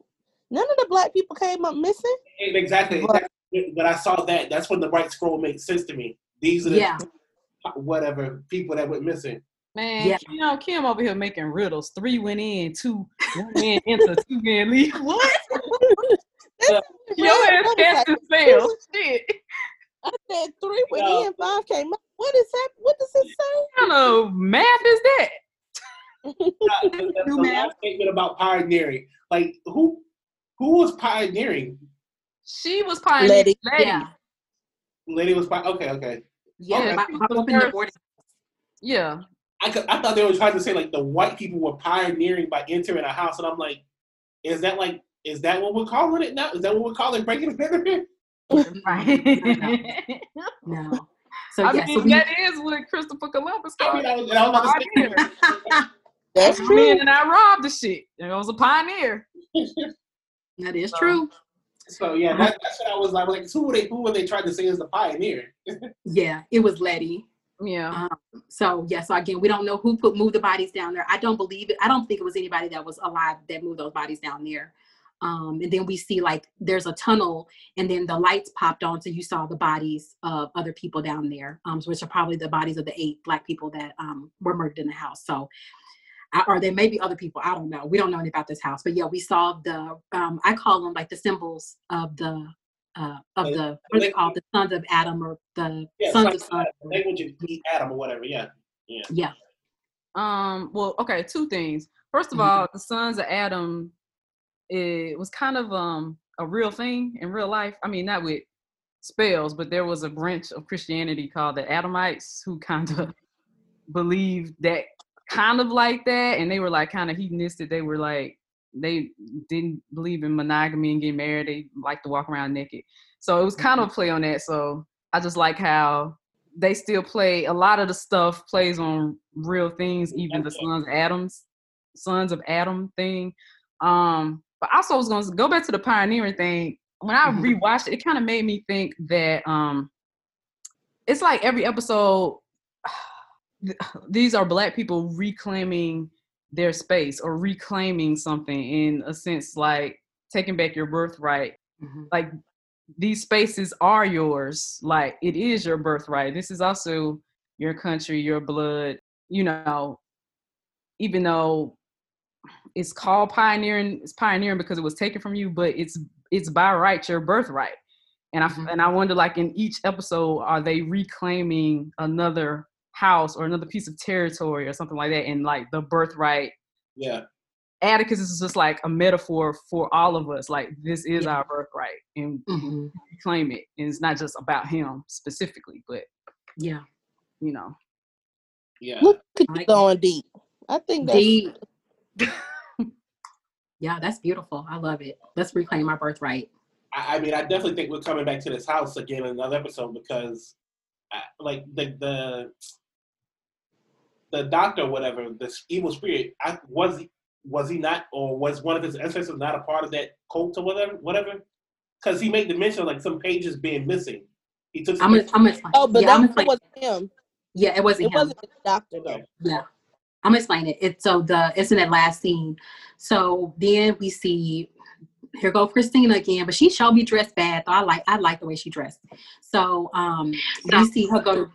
none of the black people came up missing. Exactly. But, when I saw that, that's when the white scroll made sense to me. These are the yeah. whatever people that went missing. Man, yeah. you know, Kim over here making riddles. Three went in, two went into, two went leave. What? Your ass cast and fail. Shit. I said three went no. in, five came up. What is that? What does it say? What kind of math is that? the, the last statement about pioneering. Like who who was pioneering? She was pioneering. Letty. Letty. Yeah. Letty was okay, okay. Yeah, okay. yeah. I, could, I thought they were trying to say like the white people were pioneering by entering a house, and I'm like, is that like is that what we're calling it now? Is that what we're calling breaking the perimeter? Right. no. no. So I yeah, mean, so we, that is what Christopher Columbus called. I mean, I was, I was That's true. Man, and I robbed the shit. I was a pioneer. that is so, true. So yeah, that, that's what I was like. Like, who were they? Who were they trying to say is the pioneer? yeah, it was Letty. Yeah. Um, so yeah. So again, we don't know who put moved the bodies down there. I don't believe it. I don't think it was anybody that was alive that moved those bodies down there. Um, and then we see like there's a tunnel and then the lights popped on so you saw the bodies of other people down there um, which are probably the bodies of the eight black people that um, were murdered in the house. So or there may be other people i don't know. We don't know anything about this house but yeah we saw the um, i call them like the symbols of the uh, of the what is they called? The sons of adam or the yeah, sons of Sun. language of adam or whatever yeah yeah. Yeah. Um well okay two things. First of mm-hmm. all the sons of adam it was kind of um a real thing in real life. I mean, not with spells, but there was a branch of Christianity called the Adamites who kind of believed that kind of like that, and they were like kind of hedonistic. They were like they didn't believe in monogamy and getting married. They like to walk around naked. So it was kind of a play on that. So I just like how they still play a lot of the stuff plays on real things, even the sons of Adams, sons of Adam thing. Um, but also, I was going to go back to the pioneering thing. When I mm-hmm. rewatched it, it kind of made me think that um, it's like every episode, these are black people reclaiming their space or reclaiming something in a sense, like taking back your birthright. Mm-hmm. Like these spaces are yours. Like it is your birthright. This is also your country, your blood. You know, even though it's called pioneering. It's pioneering because it was taken from you, but it's it's by right your birthright. And I mm-hmm. and I wonder, like in each episode, are they reclaiming another house or another piece of territory or something like that? And like the birthright. Yeah. Atticus is just like a metaphor for all of us. Like this is yeah. our birthright, and mm-hmm. claim it. And it's not just about him specifically, but yeah, you know. Yeah. Look at you going deep. I think that's deep. Yeah, that's beautiful. I love it. Let's reclaim our birthright. I, I mean, I definitely think we're coming back to this house again in another episode because, I, like the the the doctor, whatever, this evil spirit, I, was he was he not, or was one of his ancestors not a part of that cult or whatever, whatever? Because he made the mention of like some pages being missing. He took. I'm gonna, I'm gonna. Oh, but yeah, I'm that wasn't him. yeah, it wasn't It him. wasn't the doctor though. Yeah. I'm gonna explain it. It's so the it's in that last scene. So then we see here go Christina again, but she shall be dressed bad. So I like I like the way she dressed. So um we see her go to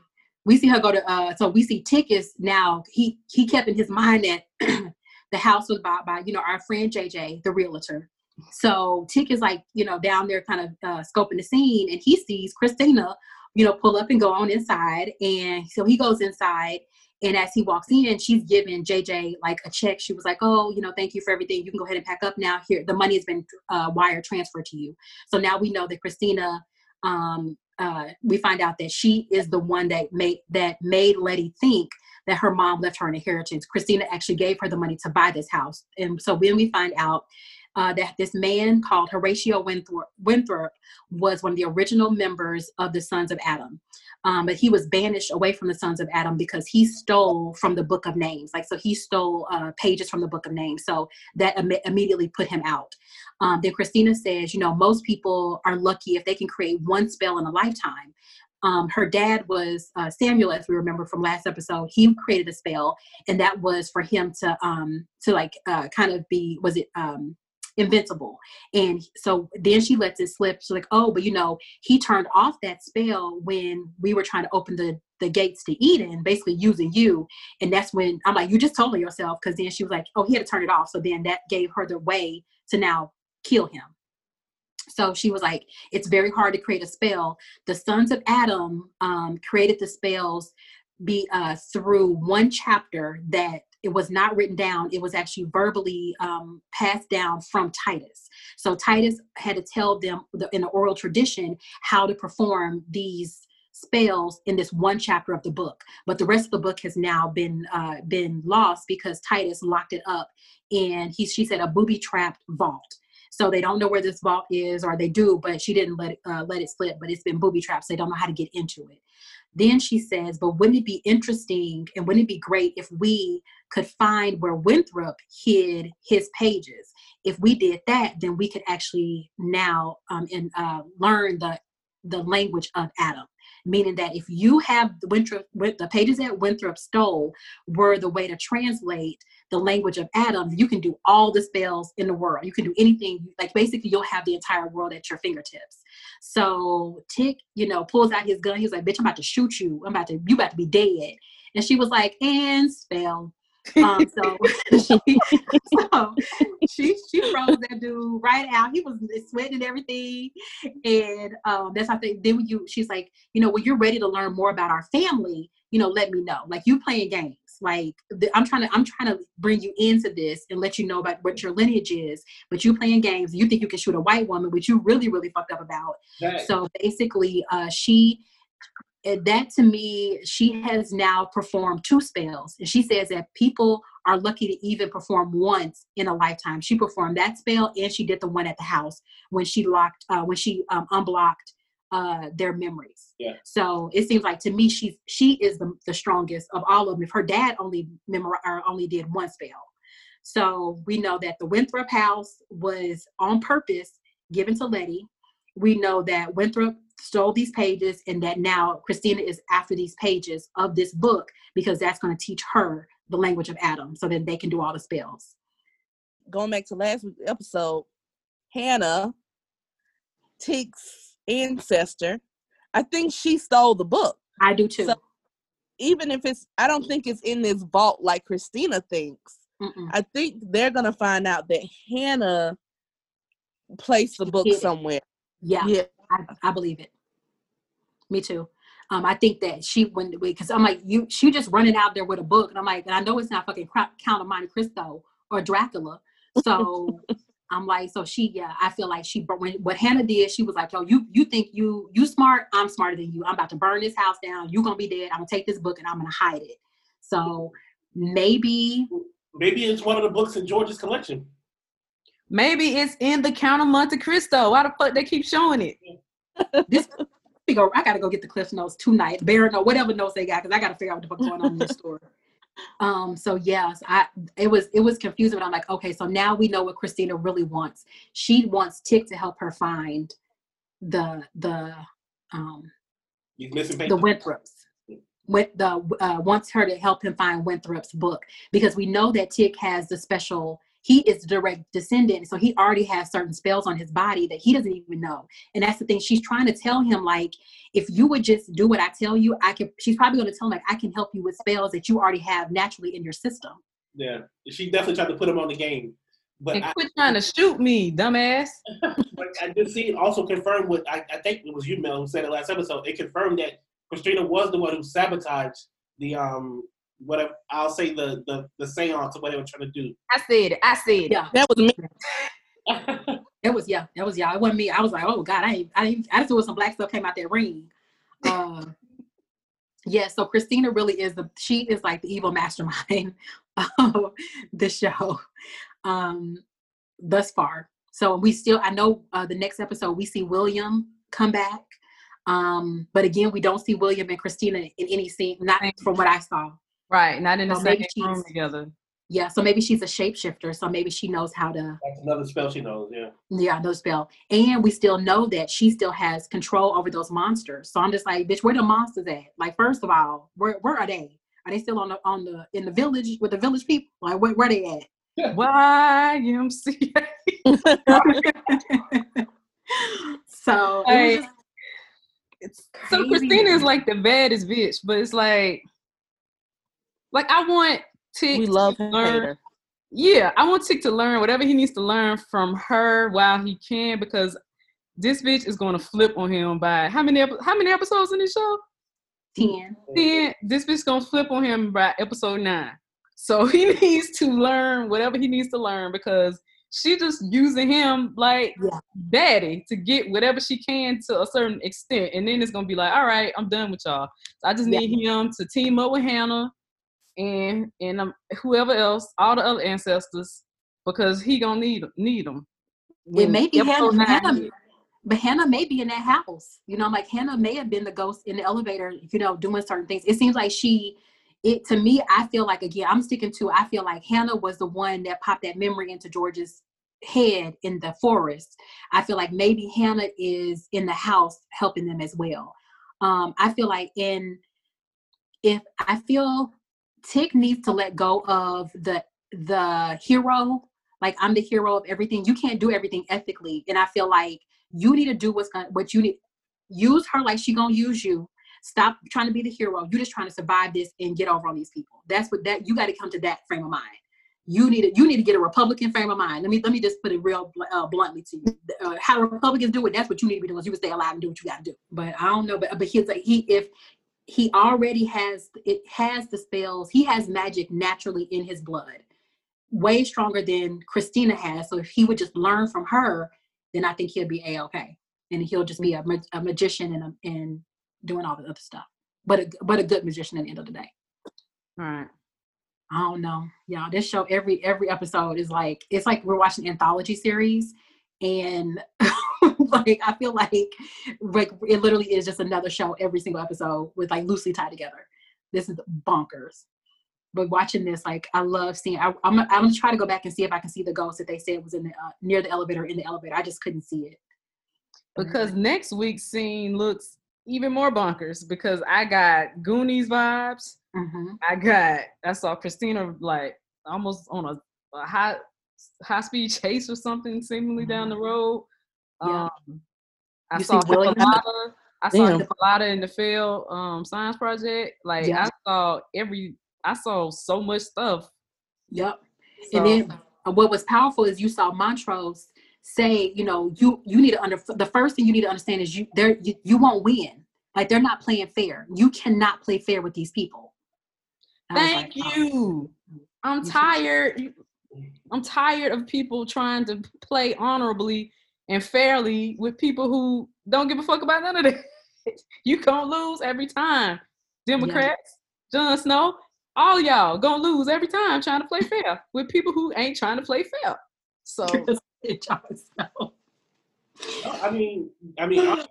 we see her go to uh so we see Tick is now he he kept in his mind that the house was bought by, you know, our friend JJ, the realtor. So Tick is like, you know, down there kind of uh, scoping the scene and he sees Christina, you know, pull up and go on inside. And so he goes inside and as he walks in, she's giving JJ like a check. She was like, "Oh, you know, thank you for everything. You can go ahead and pack up now. Here, the money has been uh, wire transferred to you." So now we know that Christina. Um, uh, we find out that she is the one that made that made Letty think that her mom left her an inheritance. Christina actually gave her the money to buy this house, and so when we find out uh, that this man called Horatio Winthrop, Winthrop was one of the original members of the Sons of Adam um, but he was banished away from the sons of Adam because he stole from the book of names. Like, so he stole uh, pages from the book of names. So that Im- immediately put him out. Um, then Christina says, you know, most people are lucky if they can create one spell in a lifetime. Um, her dad was uh, Samuel, as we remember from last episode. He created a spell, and that was for him to um, to like uh, kind of be was it um, invincible. And so then she lets it slip. She's like, oh, but you know, he turned off that spell when we were trying to open the the gates to Eden, basically using you. And that's when I'm like, you just told her yourself, because then she was like, oh, he had to turn it off. So then that gave her the way to now kill him. So she was like, it's very hard to create a spell. The sons of Adam um, created the spells be uh, through one chapter that it was not written down it was actually verbally um, passed down from titus. So titus had to tell them in the oral tradition how to perform these spells in this one chapter of the book. But the rest of the book has now been uh, been lost because titus locked it up and he she said a booby trapped vault. So they don't know where this vault is or they do but she didn't let it uh, let it slip but it's been booby trapped so they don't know how to get into it then she says, but wouldn't it be interesting and wouldn't it be great if we could find where Winthrop hid his pages? If we did that, then we could actually now um, and uh, learn the the language of Adam. Meaning that if you have the Winthrop, the pages that Winthrop stole were the way to translate the language of Adam, you can do all the spells in the world. You can do anything. Like basically, you'll have the entire world at your fingertips. So Tick, you know, pulls out his gun. He's like, "Bitch, I'm about to shoot you. I'm about to. You about to be dead." And she was like, "And spell." Um, so, she, so she she froze that dude right out. He was sweating and everything, and um, that's how I think. Then you, she's like, you know, when you're ready to learn more about our family, you know, let me know. Like you playing games. Like the, I'm trying to I'm trying to bring you into this and let you know about what your lineage is. But you playing games. You think you can shoot a white woman, which you really really fucked up about. Right. So basically, uh, she that to me, she has now performed two spells. And she says that people are lucky to even perform once in a lifetime. She performed that spell and she did the one at the house when she locked, uh, when she um, unblocked uh, their memories. Yeah. So it seems like to me, she's she is the, the strongest of all of them. If her dad only memor- or only did one spell, so we know that the Winthrop house was on purpose given to Letty. We know that Winthrop stole these pages and that now Christina is after these pages of this book because that's going to teach her the language of Adam so that they can do all the spells. Going back to last week's episode, Hannah, Tick's ancestor, I think she stole the book. I do too. So- Even if it's, I don't think it's in this vault like Christina thinks. Mm-mm. I think they're gonna find out that Hannah placed the book somewhere. yeah, Yeah. I, I believe it. Me too. Um, I think that she when because I'm like you, she just running out there with a book, and I'm like, and I know it's not fucking Count of Monte Cristo or Dracula, so I'm like, so she, yeah, I feel like she, when what Hannah did, she was like, yo, you you think you you smart, I'm smarter than you. I'm about to burn this house down. You gonna be dead. I'm gonna take this book and I'm gonna hide it. So maybe Maybe it's one of the books in George's collection. Maybe it's in the Count of Monte Cristo. Why the fuck they keep showing it? this we go. I gotta go get the Cliff Notes tonight, Bear or whatever notes they got, because I gotta figure out what the fuck's going on in this story. Um. So yes, I it was it was confusing, but I'm like, okay, so now we know what Christina really wants. She wants Tick to help her find the the um He's missing the papers. Winthrops. With the uh, wants her to help him find Winthrop's book because we know that Tick has the special. He is direct descendant, so he already has certain spells on his body that he doesn't even know. And that's the thing. She's trying to tell him like, if you would just do what I tell you, I can. She's probably going to tell him like, I can help you with spells that you already have naturally in your system. Yeah, she definitely tried to put him on the game. But And I, quit trying to shoot me, dumbass. but I did see it also confirmed what I, I think it was you, Mel, who said it last episode. It confirmed that Christina was the one who sabotaged the um whatever I'll say the the the seance or what they were trying to do. I said it. I said it. Yeah, That was me. that was yeah, that was yeah. It wasn't me. I was like, oh god, I ain't, I didn't, I just knew some black stuff came out that ring. Um, yeah, so Christina really is the she is like the evil mastermind of the show, um, thus far. So we still, I know uh, the next episode we see William come back, um, but again we don't see William and Christina in any scene, not from what I saw. Right. Not in the Well, same room together. Yeah, so maybe she's a shapeshifter, so maybe she knows how to That's another spell she knows. Yeah. Yeah, no spell. And we still know that she still has control over those monsters. So I'm just like, bitch, where the monsters at? Like, first of all, where where are they? Are they still on the on the in the village with the village people? Like, where where they at? YMCA. so it was Hey, just It's so. Christina is like the baddest bitch, but it's like, like I want Tick We to love him. learn. Hater. Yeah, I want Tick to learn whatever he needs to learn from her while he can, because this bitch is gonna flip on him by how many how many episodes in this show? ten. Then this bitch gonna flip on him by episode nine. So he needs to learn whatever he needs to learn because she just using him like Yeah. daddy to get whatever she can to a certain extent. And then it's gonna be like, all right, I'm done with y'all. So I just Yeah. need him to team up with Hannah and and um, whoever else, all the other ancestors, because he gonna need need them. It may be Hannah, Hannah, but Hannah may be in that house. You know, like Hannah may have been the ghost in the elevator, you know, doing certain things. It seems like she it to me, I feel like again, I'm sticking to I feel like Hannah was the one that popped that memory into George's head in the forest. I feel like maybe Hannah is in the house helping them as well. Um, I feel like in if I feel Tick needs to let go of the the hero like I'm the hero of everything. You can't do everything ethically, and I feel like you need to do what's gonna what you need. Use her like she gonna use you. Stop trying to be the hero. You're just trying to survive this and get over on these people. That's what that you got to come to that frame of mind. You need to you need to get a Republican frame of mind. Let me let me just put it real uh, bluntly to you. Uh, how Republicans do it, that's what you need to be doing. You can stay alive and do what you got to do. But I don't know. But but he's like he if he already has it has the spells. He has magic naturally in his blood way stronger than Christina has. So if he would just learn from her, then I think he'll be a okay, and he'll just be a, a magician and a, and doing all the other stuff. But a but a good magician at the end of the day. Right. I don't know, y'all. This show every every episode is like it's like we're watching anthology series, and like I feel like like it literally is just another show every single episode with like loosely tied together. This is bonkers. But watching this, like I love seeing. I, I'm I'm gonna try to go back and see if I can see the ghost that they said was in the uh, near the elevator in the elevator. I just couldn't see it Because next week's scene looks even more bonkers because I got Goonies vibes. hmm I got I saw Christina like almost on a, a high high speed chase or something seemingly down the road. Yeah. Um, I saw? Hippolyta. I saw Damn. Hippolyta in the field um, science project. Like Yeah. I saw every I saw so much stuff. Yep. So, And then uh, what was powerful is you saw Montrose say, you know, you you need to under the first thing you need to understand is you they're you, you won't win. Like they're not playing fair. You cannot play fair with these people. I was thank like, oh. you. I'm tired. I'm tired of people trying to play honorably and fairly with people who don't give a fuck about none of that. you gonna lose every time. Democrats, Jon Snow, all y'all gonna lose every time trying to play fair with people who ain't trying to play fair. So Jon Snow. I mean, I mean, I,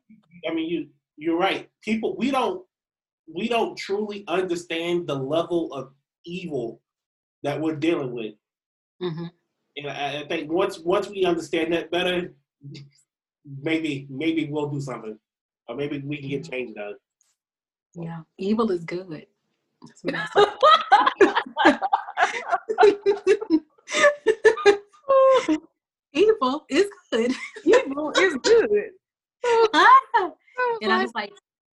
I mean, you you're right. People, we don't we don't truly understand the level of evil that we're dealing with, Mhm. and I, I think once once we understand that better, maybe maybe we'll do something, or maybe we can get change done. Yeah, evil is good. That's what evil is good. Evil is good. Ah, and I was like,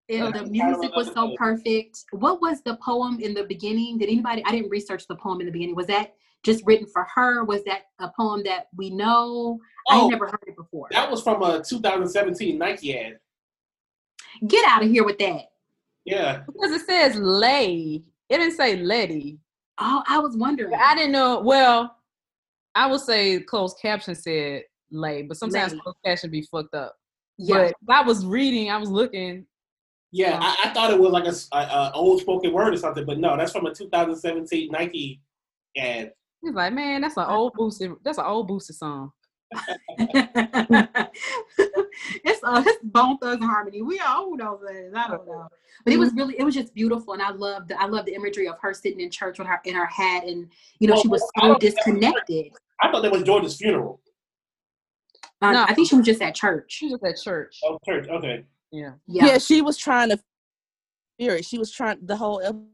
and the music was so perfect. What was the poem in the beginning? Did anybody? I didn't research the poem in the beginning. Was that just written for her? Was that a poem that we know? I Oh, had never heard it before. that was from a 2017 Nike ad. Get out of here with that. Yeah. Because it says lay. It didn't say Letty. Oh, I was wondering. I didn't know. Well, I would say closed caption said lay, but sometimes Lay. closed caption be fucked up. yeah, But I was reading, I was looking. Yeah, I, I thought it was like a, s- a- a old spoken word or something, but no, that's from a 2017 Nike ad. He's like, man, that's an old boosted. That's an old boosted song. it's uh, it's Bone Thugs-n-Harmony. We are who knows that is. I don't know. But it was really, it was just beautiful, and I loved, the, I loved the imagery of her sitting in church with her in her hat, and you know she was so don't- disconnected. I thought that was George's funeral. Um, No. I think she was just at church. She was at church. Oh, church. Okay. Yeah. Yeah, Yeah. she was trying to spirit. She was trying. The whole episode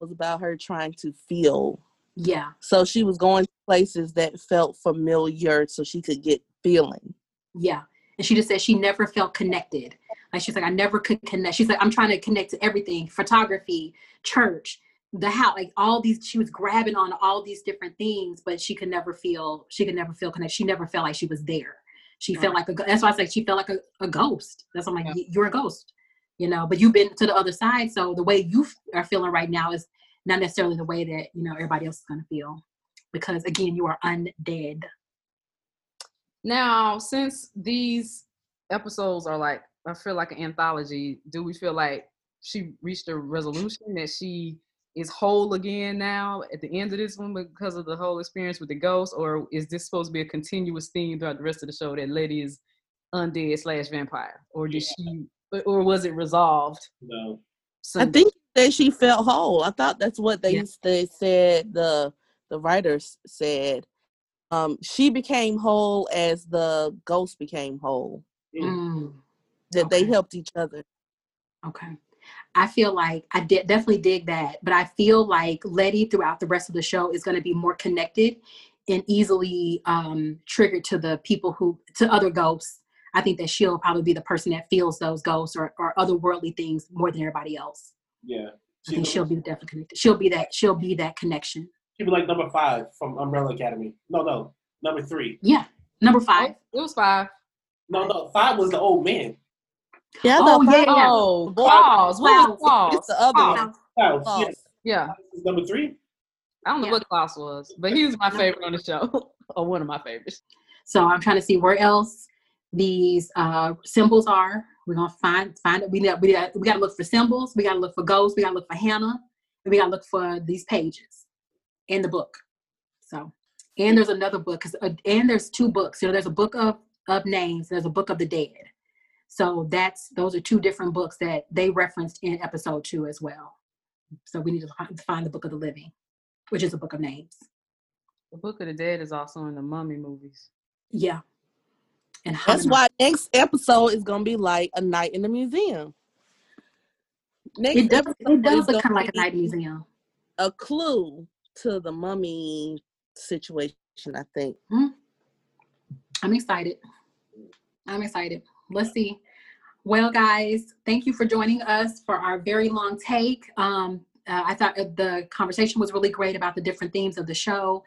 was about her trying to feel. Yeah, So she was going to places that felt familiar, so she could get feeling. yeah. And she just said she never felt connected. Like she's like, I never could connect. She's like, I'm trying to connect to everything: photography, church, the house, like all these. She was grabbing on all these different things, but she could never feel. She could never feel connected. She never felt like she was there. She felt like a. That's why I said she felt like a, a ghost. That's why I'm like, Yeah. You're a ghost, you know. But you've been to the other side, so the way you f- are feeling right now is not necessarily the way that you know everybody else is gonna feel, because again, you are undead. Now, since these episodes are like, I feel like an anthology, do we feel like she reached a resolution that she is whole again now at the end of this one because of the whole experience with the ghost? Or is this supposed to be a continuous theme throughout the rest of the show that Letty is undead slash vampire? Or did she, or was it resolved? No. I think that she felt whole. I thought that's what they Yeah. they said. The the writers said. Um, she became whole as the ghost became whole. Mm. That they helped each other. Okay. I feel like I did definitely dig that, but I feel like Letty throughout the rest of the show is going to be more connected and easily um, triggered to the people who to other ghosts. I think that she'll probably be the person that feels those ghosts or, or otherworldly things more than everybody else. Yeah. I think she'll be definitely connected. She'll be that. She'll be that connection. She'd be like number five from Umbrella Academy. No, no. Number three. Yeah. Number five. Oh, it was five. No, no. Five was the old man. Yeah, I Oh, thought yeah, yeah. Oh, Klaus. What was Klaus? It's the other Oh, one. Klaus, Klaus. yes. Yeah. Number three? I don't know Yeah. what Klaus was, but he was my favorite on the show, or one of my favorites. So I'm trying to see where else these uh, symbols are. We're gonna find find it. We got we got we got to look for symbols. We got to look for ghosts. We got to look for Hannah. And we got to look for these pages in the book. So and there's another book because uh, and there's two books. You know, there's a book of of names. There's a book of the dead. So that's those are two different books that they referenced in episode two as well. So we need to find the book of the living, which is a book of names. The Book of the Dead is also in the Mummy movies. Yeah. And That's why next episode is gonna be like a night in the museum. Next it does. It does is look gonna kind of like a night museum. A clue to the mummy situation, I think. I'm excited. I'm excited. Let's see. Well, guys, thank you for joining us for our very long take. Um, uh, I thought uh, the conversation was really great about the different themes of the show.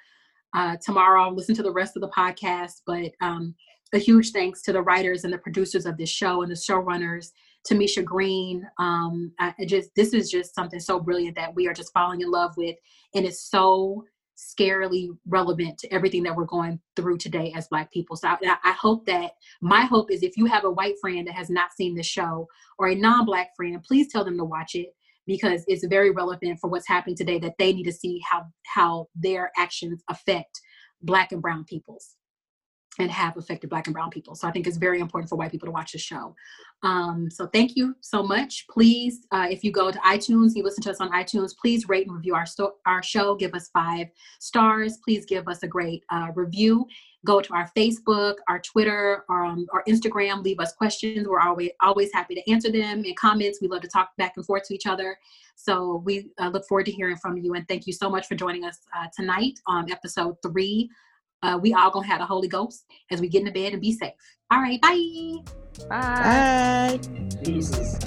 Uh, tomorrow, I'll listen to the rest of the podcast, but um, a huge thanks to the writers and the producers of this show and the showrunners, Tamisha Green. Um, I, just this is just something so brilliant that we are just falling in love with, and it's so scarily relevant to everything that we're going through today as Black people. So I, I hope that my hope is if you have a white friend that has not seen the show or a non-Black friend, please tell them to watch it because it's very relevant for what's happening today. That they need to see how how their actions affect Black and Brown peoples and have affected black and brown people. So i think it's very important for white people to watch the show. Um, so thank you so much. Please uh, if you go to itunes you listen to us on itunes please rate and review our, sto- our show. Give us five stars. Please give us a great uh, review. Go to our facebook our twitter um, our instagram. Leave us questions. We're always always happy to answer them and comments. We love to talk back and forth to each other. So we uh, look forward to hearing from you. And thank you so much for joining us uh, tonight on episode three uh, we all gonna have the Holy Ghost as we get into bed and be safe. All right, bye. Bye. Bye. Jesus.